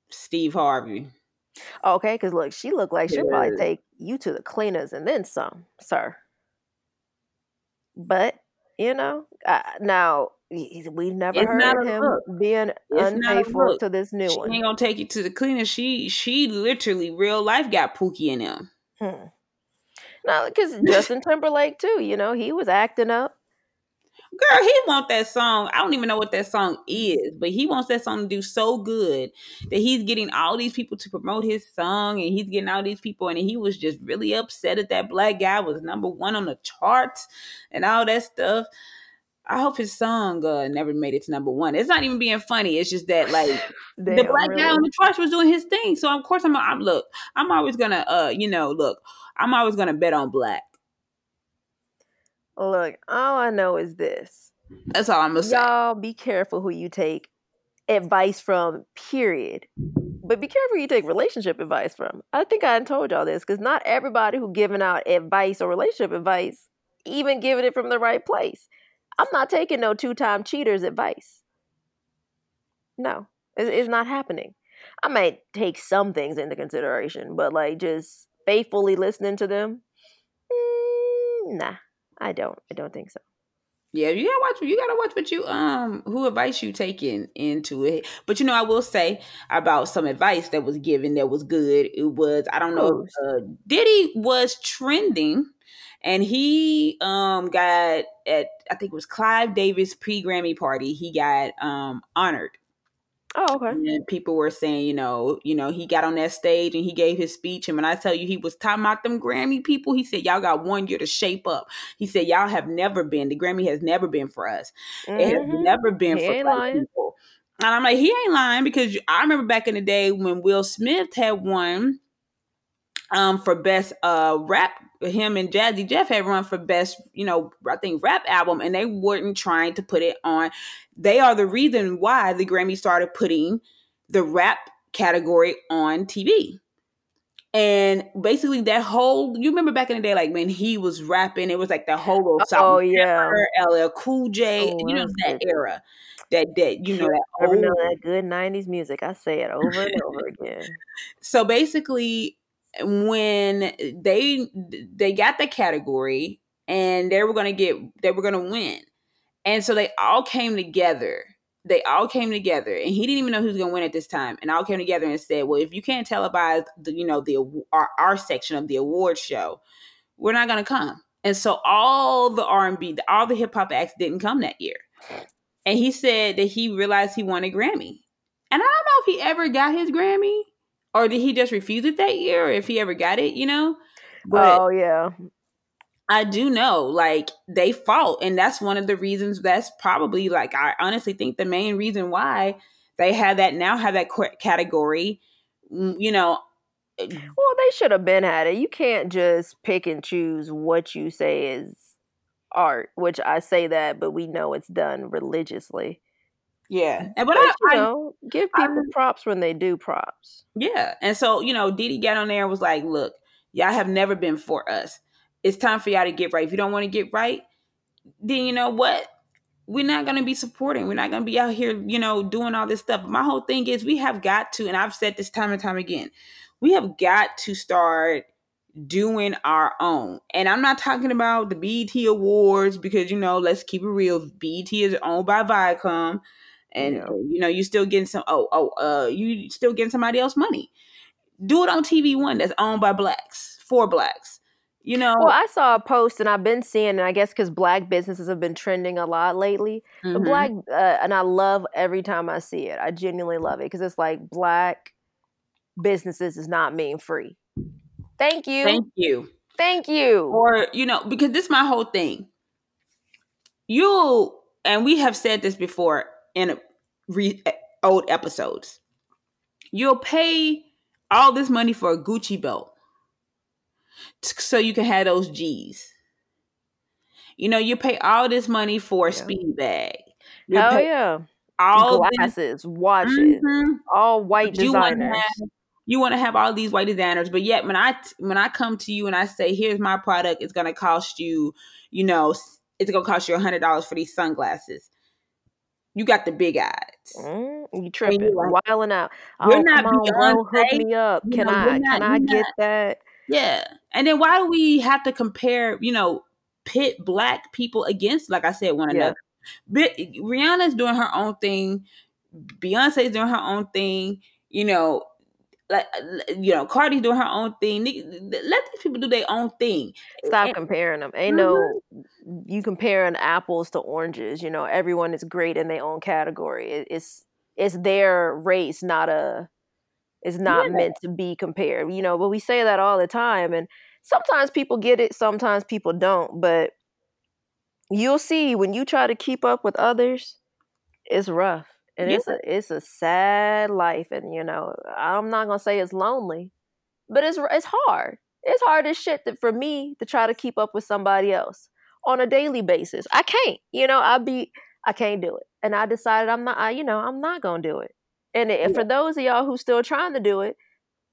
Steve Harvey. Okay, because look, she looked like she'll probably take you to the cleaners and then some, sir. But you know, uh, now we've never It's heard him being It's unfaithful to this new She one. ain't gonna take you to the cleaners. She she literally real life got Pookie in him. Hmm. No, because Justin Timberlake too. You know, he was acting up. Girl, he want that song. I don't even know what that song is, but he wants that song to do so good that he's getting all these people to promote his song, and he's getting all these people, and he was just really upset that that black guy was number one on the charts and all that stuff. I hope his song uh, never made it to number one. It's not even being funny. It's just that like the Damn, black guy on the charts was doing his thing. So of course I'm, I'm look. I'm always gonna uh you know look. I'm always gonna bet on black. Look, all I know is this: That's all I'm gonna say. y'all be careful who you take advice from. Period. But be careful who you take relationship advice from. I think I told y'all this because not everybody who giving out advice or relationship advice even giving it from the right place. I'm not taking no two time cheaters advice. No, it's, it's not happening. I might take some things into consideration, but like just faithfully listening to them, mm, nah, I don't. I don't think so. Yeah, you gotta watch. You gotta watch what you um who advice you taking into it. But you know, I will say about some advice that was given that was good. It was I don't know. Uh, Diddy was trending, and he um got at I think it was Clive Davis pre Grammy party. He got um honored. Oh, okay. And people were saying, you know, you know, he got on that stage and he gave his speech. And when I tell you he was talking about them Grammy people, he said, Y'all got one year to shape up. He said, Y'all have never been, the Grammy has never been for us. It has Mhm. never been He for black people. And I'm like, he ain't lying because I remember back in the day when Will Smith had won um for best uh rap him and Jazzy Jeff had run for best, you know, I think rap album, and they weren't trying to put it on. They are the reason why the Grammy started putting the rap category on TV. And basically that whole you remember back in the day, like when he was rapping, it was like the whole little Oh yeah. LL Cool J, Oh, you know that era. That that you know that Never know old that good '90s music. I say it over and over again. so basically when they they got the category and they were going to get they were going to win. And so they all came together. They all came together and he didn't even know who was going to win at this time and all came together and said well if you can't televise the you know the our, our section of the award show we're not going to come. And so all the r&b all the hip-hop acts didn't come that year. And he said that he realized he won a grammy. And i don't know if he ever got his grammy or did he just refuse it that year or if he ever got it you know but oh yeah. i do know like they fought and that's one of the reasons that's probably like i honestly think the main reason why they have that now have that category mm, you know Well, they should have been had it. You can't just pick and choose what you say is art, which I say that, but we know it's done religiously. Yeah and but But I, you I know, give I- people props when they do props. Yeah. And so, you know, Diddy got on there and was like, look, y'all have never been for us. It's time for y'all to get right. If you don't want to get right, then you know what? We're not going to be supporting. We're not going to be out here, you know, doing all this stuff. My whole thing is we have got to, and I've said this time and time again, we have got to start doing our own. And I'm not talking about the BET Awards because, you know, let's keep it real. BET is owned by Viacom. And Yeah. you know, you still getting some oh oh uh you still getting somebody else money. Do it on TV one that's owned by blacks, for blacks. You know, well, I saw a post and I've been seeing, and I guess because black businesses have been trending a lot lately. Mm-hmm. But black, uh, and I love every time I see it. I genuinely love it because it's like black businesses does not mean free. Thank you. Thank you. Thank you. Or, you know, because this is my whole thing. You, and we have said this before in re, old episodes, you'll pay all this money for a Gucci belt so you can have those G's. You know, you pay all this money for a yeah. speed bag. You Hell yeah. All glasses, this, watches, mm-hmm. all white designers you want to have all these white designers, but yet when I when I come to you and I say, "Here's my product," it's going to cost you, you know, it's going to cost you a hundred dollars for these sunglasses. You got the big eyes. Mm, you tripping, like, wilding out. Oh, you're not come on, hook me up. You can know, I? Not, can I get not, that? Yeah. And then why do we have to compare? You know, pit black people against, like I said, one yeah. another. But Rihanna's doing her own thing. Beyonce's doing her own thing. You know, like you know, Cardi's doing her own thing. Let these people do their own thing. Stop and, comparing them. Ain't mm-hmm. no you comparing apples to oranges. You know, everyone is great in their own category. It's it's their race, not a. It's not yeah. meant to be compared. You know, but we say that all the time, and sometimes people get it, sometimes people don't. But you'll see when you try to keep up with others, it's rough and yeah. it's a it's a sad life and you know i'm not gonna say it's lonely but it's it's hard. It's hard as shit that for me to try to keep up with somebody else on a daily basis. I can't you know i be i can't do it. And i decided i'm not I, you know i'm not gonna do it. And yeah. for those of y'all who still trying to do it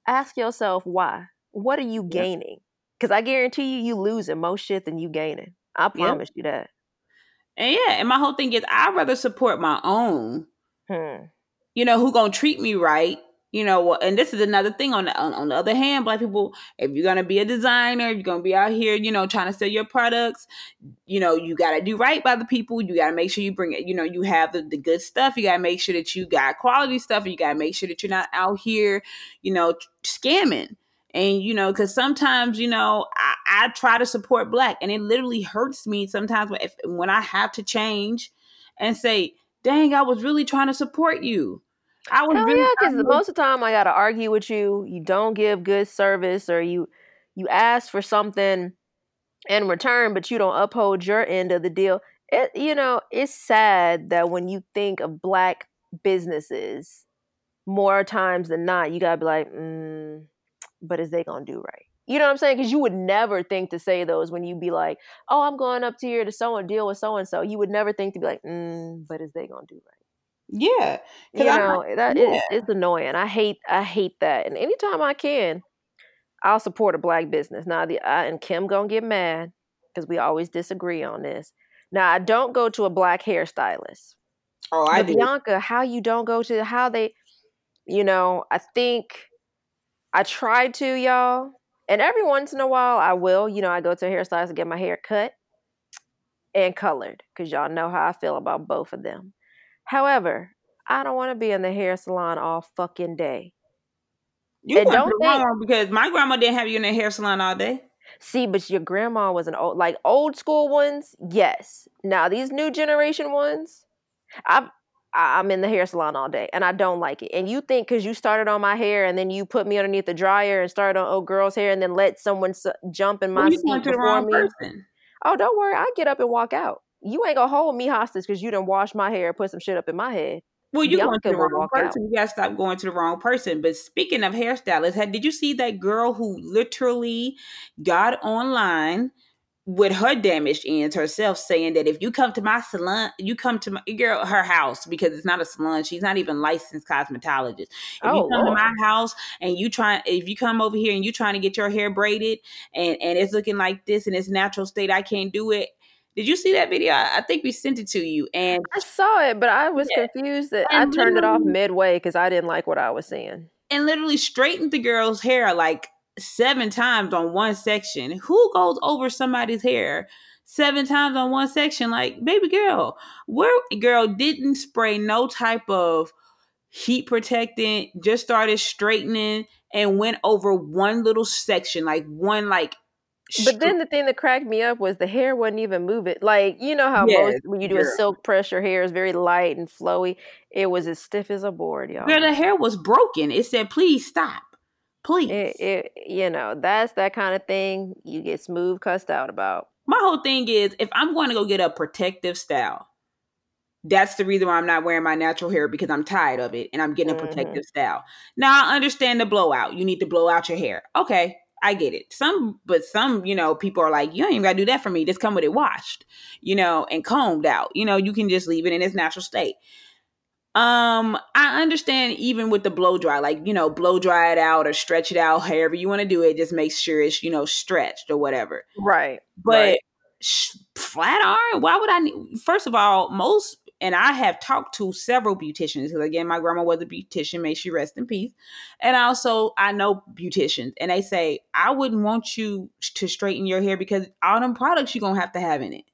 ask yourself why. What are you gaining? Because i guarantee you you losing most shit than you gaining. I promise you that. And yeah and my whole thing is i'd rather support my own Hmm. You know, who gonna treat me right? You know, and this is another thing. On the on, on the other hand, black people, if you're gonna be a designer, you're gonna be out here, you know, trying to sell your products. You know, you gotta do right by the people. You gotta make sure you bring it. You know, you have the, the good stuff. You gotta make sure that you got quality stuff. You gotta make sure that you're not out here, you know, scamming and you know because sometimes you know I, I, try to support black and it literally hurts me sometimes when, if, when i have to change and say dang, I was really trying to support you. I was Hell really yeah, because most of the time I gotta argue with you. You don't give good service, or you you ask for something in return, but you don't uphold your end of the deal. It you know it's sad that when you think of black businesses, more times than not, you gotta be like, mm, but is they gonna do right? You know what I'm saying? Because you would never think to say those when you'd be like, "Oh, I'm going up to here to so and deal with so and so." You would never think to be like, mm, "But is they gonna do right?" Yeah, you know I, that yeah. Is, it's annoying. I hate I hate that. And anytime I can, I'll support a black business. Now, the I, and Kim gonna get mad because we always disagree on this. Now, I don't go to a black hairstylist. Oh, I do. Bianca, how you don't go to how they? You know, I think I tried to, y'all and every once in a while, I will, you know, I go to a hairstylist to get my hair cut and colored because y'all know how I feel about both of them. However, I don't want to be in the hair salon all fucking day. You and don't think, wrong because my grandma didn't have you in the hair salon all day. See, but your grandma was an old, like old school ones. Yes. Now these new generation ones, I've I'm in the hair salon all day and I don't like it. And you think because you started on my hair and then you put me underneath the dryer and started on old girl's hair and then let someone su- jump in my well, seat before me. Person. Oh, don't worry. I get up and walk out. You ain't gonna hold me hostage because you didn't wash my hair, put some shit up in my head. Well, you going to the wrong person. Out. You gotta stop going to the wrong person. But speaking of hairstylists, did you see that girl who literally got online? With her damaged ends herself saying that if you come to my salon, you come to my girl her house because it's not a salon. She's not even licensed cosmetologist. If oh, you come Lord. to my house and you try, if you come over here and you trying to get your hair braided and and it's looking like this in its natural state, I can't do it. Did you see that video? I think we sent it to you, and I saw it, but I was yeah. confused that and I turned it off midway because I didn't like what I was seeing. And literally straightened the girl's hair like seven times on one section. Who goes over somebody's hair seven times on one section? Like, baby girl, where girl didn't spray no type of heat protectant, just started straightening and went over one little section, like one like But then the thing that cracked me up was the hair wasn't even moving. Like you know how yes, most when you do girl. a silk press, your hair is very light and flowy. It was as stiff as a board, y'all. Girl, the hair was broken. It said, "Please stop, please." It, it, you know, that's that kind of thing you get smooth cussed out about. My whole thing is, if I'm going to go get a protective style, that's the reason why I'm not wearing my natural hair because I'm tired of it and I'm getting a mm-hmm. protective style. Now I understand the blowout. You need to blow out your hair. Okay, I get it. Some, but some, you know, people are like, you don't even gotta do that for me. Just come with it washed, you know, and combed out. You know, you can just leave it in its natural state. Um, I understand even with the blow dry, like, you know, blow dry it out or stretch it out, however you want to do it, just make sure it's, you know, stretched or whatever. Right. But right. Sh- flat iron, why would I need, first of all, most and I have talked to several beauticians because again, my grandma was a beautician. May she rest in peace. And also, I know beauticians, and they say I wouldn't want you to straighten your hair because all them products you're gonna have to have in it.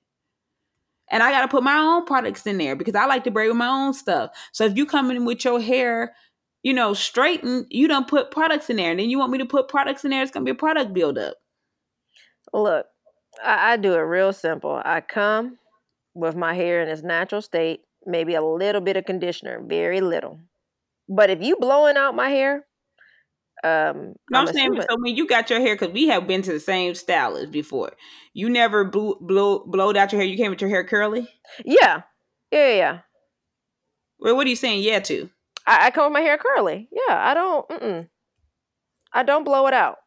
And I got to put my own products in there because I like to braid with my own stuff. So if you come in with your hair, you know, straighten, you don't put products in there, and then you want me to put products in there, it's gonna be a product buildup. Look, I, I do it real simple. I come, with my hair in its natural state, maybe a little bit of conditioner, very little. But if you blowing out my hair, um, no, I'm, saying so when you got your hair because we have been to the same stylist before. You never blew blow blowed out your hair. You came with your hair curly. Yeah, yeah, yeah. Well, what are you saying? Yeah, to I, I come with my hair curly. Yeah, I don't. Mm-mm. I don't blow it out.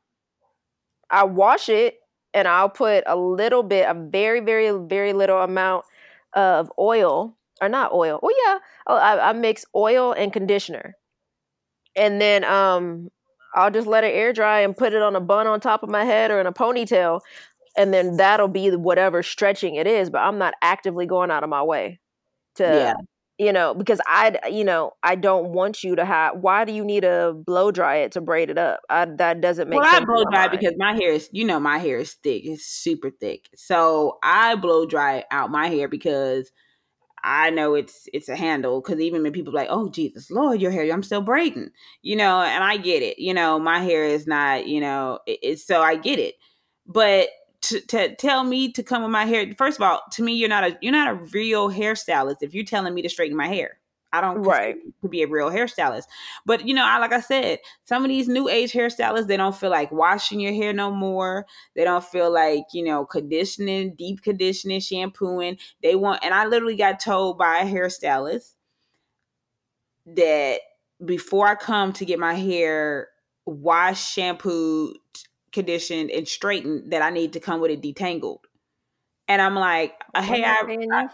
I wash it and I'll put a little bit, a very, very, very little amount of oil or not oil. Oh yeah, I, I mix oil and conditioner, and then um I'll just let it air dry and put it on a bun on top of my head or in a ponytail, and then that'll be whatever stretching it is. But I'm not actively going out of my way to yeah. you know because i you know i don't want you to have why do you need to blow dry it to braid it up? I, that doesn't make well, sense i blow dry because my hair is you know my hair is thick it's super thick. So i blow dry out my hair because i know it's it's a handle because even when people like oh jesus lord your hair i'm still braiding you know and i get it you know my hair is not you know it, it's so i get it but to, to tell me to come with my hair. First of all, to me, you're not a you're not a real hairstylist if you're telling me to straighten my hair. I don't right to be a real hairstylist. But you know, I like I said, some of these new age hairstylists, they don't feel like washing your hair no more. They don't feel like, you know, conditioning, deep conditioning, shampooing. They want and I literally got told by a hairstylist that before I come to get my hair washed, shampooed, conditioned and straightened that I need to come with it detangled. And I'm like, hey, I, I,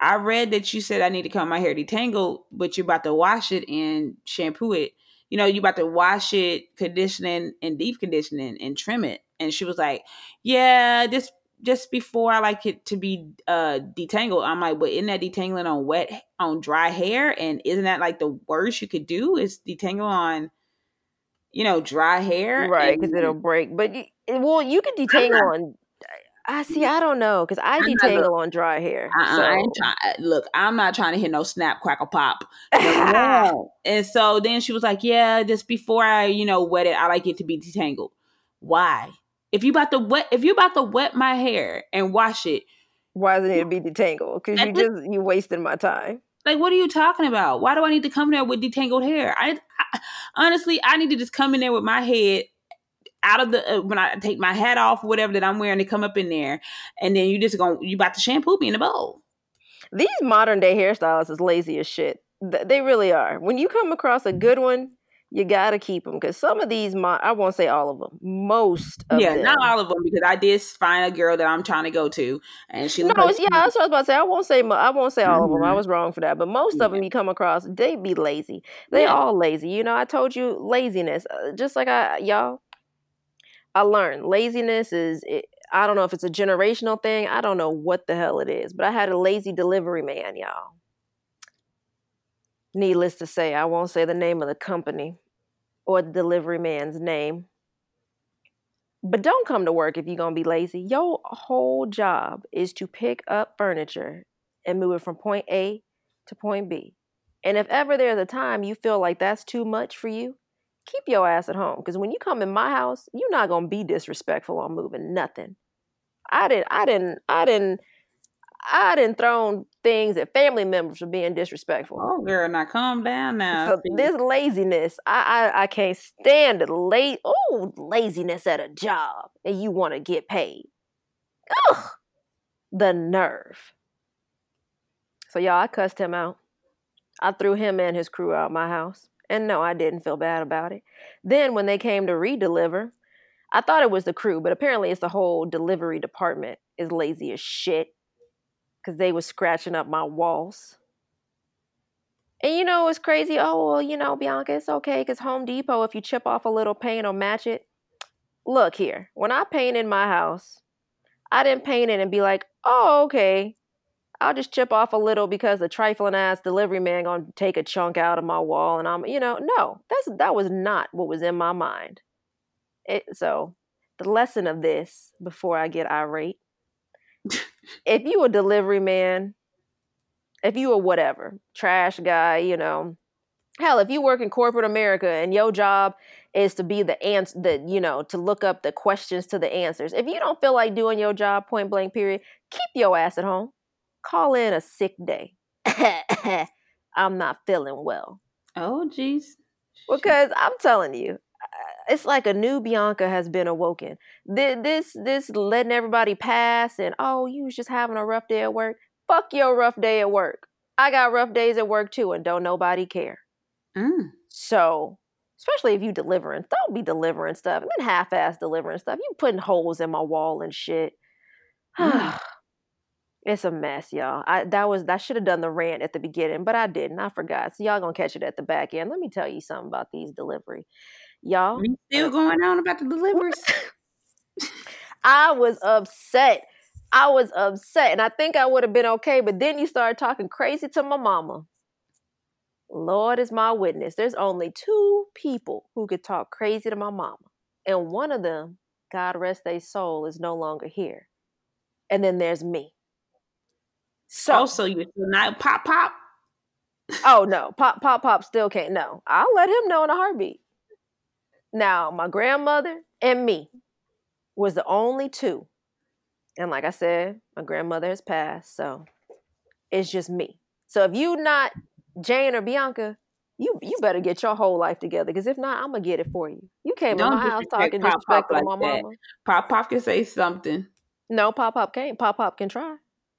I, read that you said I need to come my hair detangled, but you're about to wash it and shampoo it. You know, you about to wash it, conditioning and deep conditioning and trim it. And she was like, yeah, this just before I like it to be uh detangled. I'm like, but isn't that detangling on wet on dry hair? And isn't that like the worst you could do is detangle on you know, dry hair. Right, because it'll break. But, you, well, you can detangle on. I see. I don't know because I detangle on dry hair. Uh-uh, so. I try, uh, look, I'm not trying to hit no snap, crackle, pop. and so then she was like, "Yeah, just before I, you know, wet it, I like it to be detangled." Why? If you about to wet, if you about to wet my hair and wash it, why doesn't to be detangled? Because you just you wasted my time. Like, what are you talking about? Why do I need to come there with detangled hair? I, I honestly, I need to just come in there with my head out of the uh, when I take my hat off, whatever that I'm wearing, to come up in there, and then you just going you about to shampoo me in the bowl. These modern day hairstylists is lazy as shit. They really are. When you come across a good one, you gotta keep them because some of these, mo- I won't say all of them, most of yeah, them. not all of them because I did find a girl that I'm trying to go to, and she no, like, yeah, that's what I was about to say. I won't say, I won't say all mm-hmm. of them. I was wrong for that, but most yeah. of them you come across, they be lazy. They yeah. all lazy. You know, I told you laziness, uh, just like I y'all. I learned laziness is. It, I don't know if it's a generational thing. I don't know what the hell it is, but I had a lazy delivery man, y'all. Needless to say, I won't say the name of the company or the delivery man's name. But don't come to work if you're going to be lazy. Your whole job is to pick up furniture and move it from point A to point B. And if ever there's a time you feel like that's too much for you, keep your ass at home. Because when you come in my house, you're not gonna be disrespectful on moving nothing. I didn't, I didn't, I didn't, I didn't thrown things at family members for being disrespectful. Oh, girl, now calm down now. So this laziness, I, I, I can't stand the late, oh, laziness at a job, and you want to get paid. Ugh, the nerve. So y'all, I cussed him out. I threw him and his crew out my house. And no, I didn't feel bad about it. Then when they came to redeliver, I thought it was the crew, but apparently it's the whole delivery department is lazy as shit because they was scratching up my walls. And you know it's crazy? Oh, well, you know, Bianca, it's okay because Home Depot, if you chip off a little paint or match it. Look here, when I painted my house, I didn't paint it and be like, oh, okay, I'll just chip off a little because the trifling ass delivery man gonna take a chunk out of my wall, and I'm, you know, no, that's that was not what was in my mind. It, so, the lesson of this before I get irate, if you a delivery man, if you a whatever trash guy, you know, hell, if you work in corporate America and your job is to be the answer, the you know, to look up the questions to the answers. If you don't feel like doing your job, point blank, period, keep your ass at home call in a sick day. I'm not feeling well. Oh, jeez. Because I'm telling you, uh, it's like a new Bianca has been awoken. This, this, letting everybody pass and oh, you was just having a rough day at work. Fuck your rough day at work. I got rough days at work too, and don't nobody care. Mm. So, especially if you delivering, don't be delivering stuff and then half-ass delivering stuff. You putting holes in my wall and shit. Mm. It's a mess, y'all. I that was that should have done the rant at the beginning, but I didn't. I forgot. So y'all gonna catch it at the back end. Let me tell you something about these delivery, y'all. You still uh, going on about the deliveries? I was upset. I was upset, and I think I would have been okay. But then you started talking crazy to my mama. Lord is my witness. There's only two people who could talk crazy to my mama, and one of them, God rest their soul, is no longer here. And then there's me. So also you're not pop pop. oh no, pop pop pop still can't. No, I'll let him know in a heartbeat. Now my grandmother and me was the only two, and like I said, my grandmother has passed, so it's just me. So if you not Jane or Bianca, you you better get your whole life together because if not, I'm gonna get it for you. You came Don't to my house talking disrespectful like to my that. mama. Pop Pop can say something. No, Pop Pop can't. Pop Pop can try.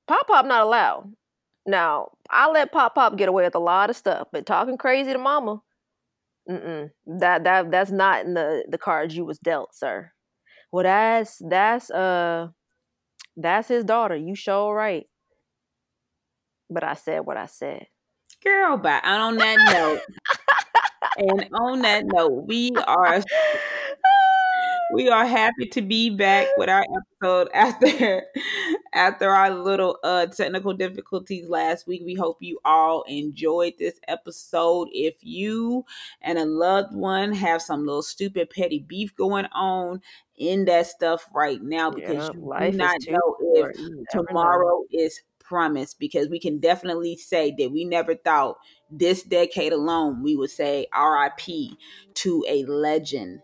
Pop Pop not allowed. Now, I let Pop Pop get away with a lot of stuff, but talking crazy to Mama, mm that that that's not in the the cards you was dealt, sir. Well, that's that's uh that's his daughter. You sure right. But I said what I said. Girl. And on that note, and on that note, we are we are happy to be back with our episode after after our little uh technical difficulties last week. We hope you all enjoyed this episode. If you and a loved one have some little stupid petty beef going on, in that stuff right now because yeah, you do not know if tomorrow know. is promised because we can definitely say that we never thought this decade alone we would say RIP to a legend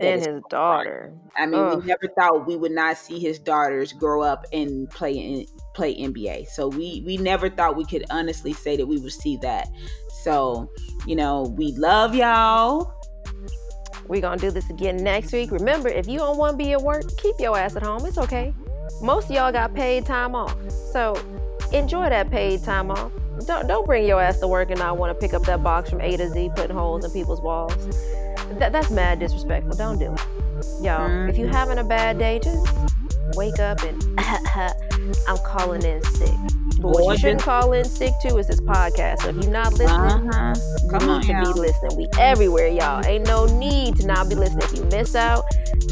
and his daughter. I mean, Ugh. we never thought we would not see his daughters grow up and play in play NBA. So we we never thought we could honestly say that we would see that. So, you know, we love y'all. We're gonna do this again next week. Remember, if you don't want to be at work, keep your ass at home. It's okay. Most of y'all got paid time off. So enjoy that paid time off. Don't don't bring your ass to work and not want to pick up that box from A to Z, putting holes in people's walls. That, that's mad disrespectful. Don't do it. Y'all, mm-hmm. if you mm-hmm. having a bad day, just wake up and I'm calling in sick. But what you shouldn't call in sick to is this podcast. So if you're not listening, uh-huh. Come you need on, to be listening. We everywhere, y'all. Ain't no need to not be listening. If you miss out,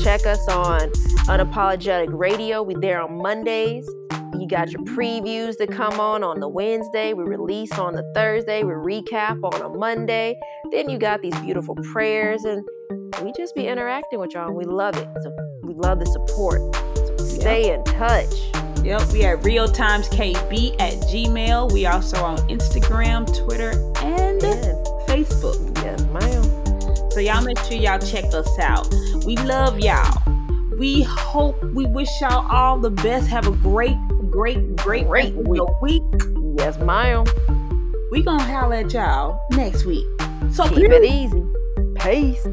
check us on Unapologetic Radio. We there on Mondays. You got your previews that come on on the Wednesday. We release on the Thursday. We recap on a Monday. Then you got these beautiful prayers, and we just be interacting with y'all. We love it. So we love the support. So stay yep. in touch. Yep, we are Real Times KB at Gmail. We also on Instagram, Twitter, and yeah. Facebook. Yes, ma'am. So y'all make sure y'all check us out. We love y'all. We hope we wish y'all all the best. Have a great, great, great, Great week. week. Yes, ma'am. We gonna holler at y'all next week. So Keep it easy. Peace.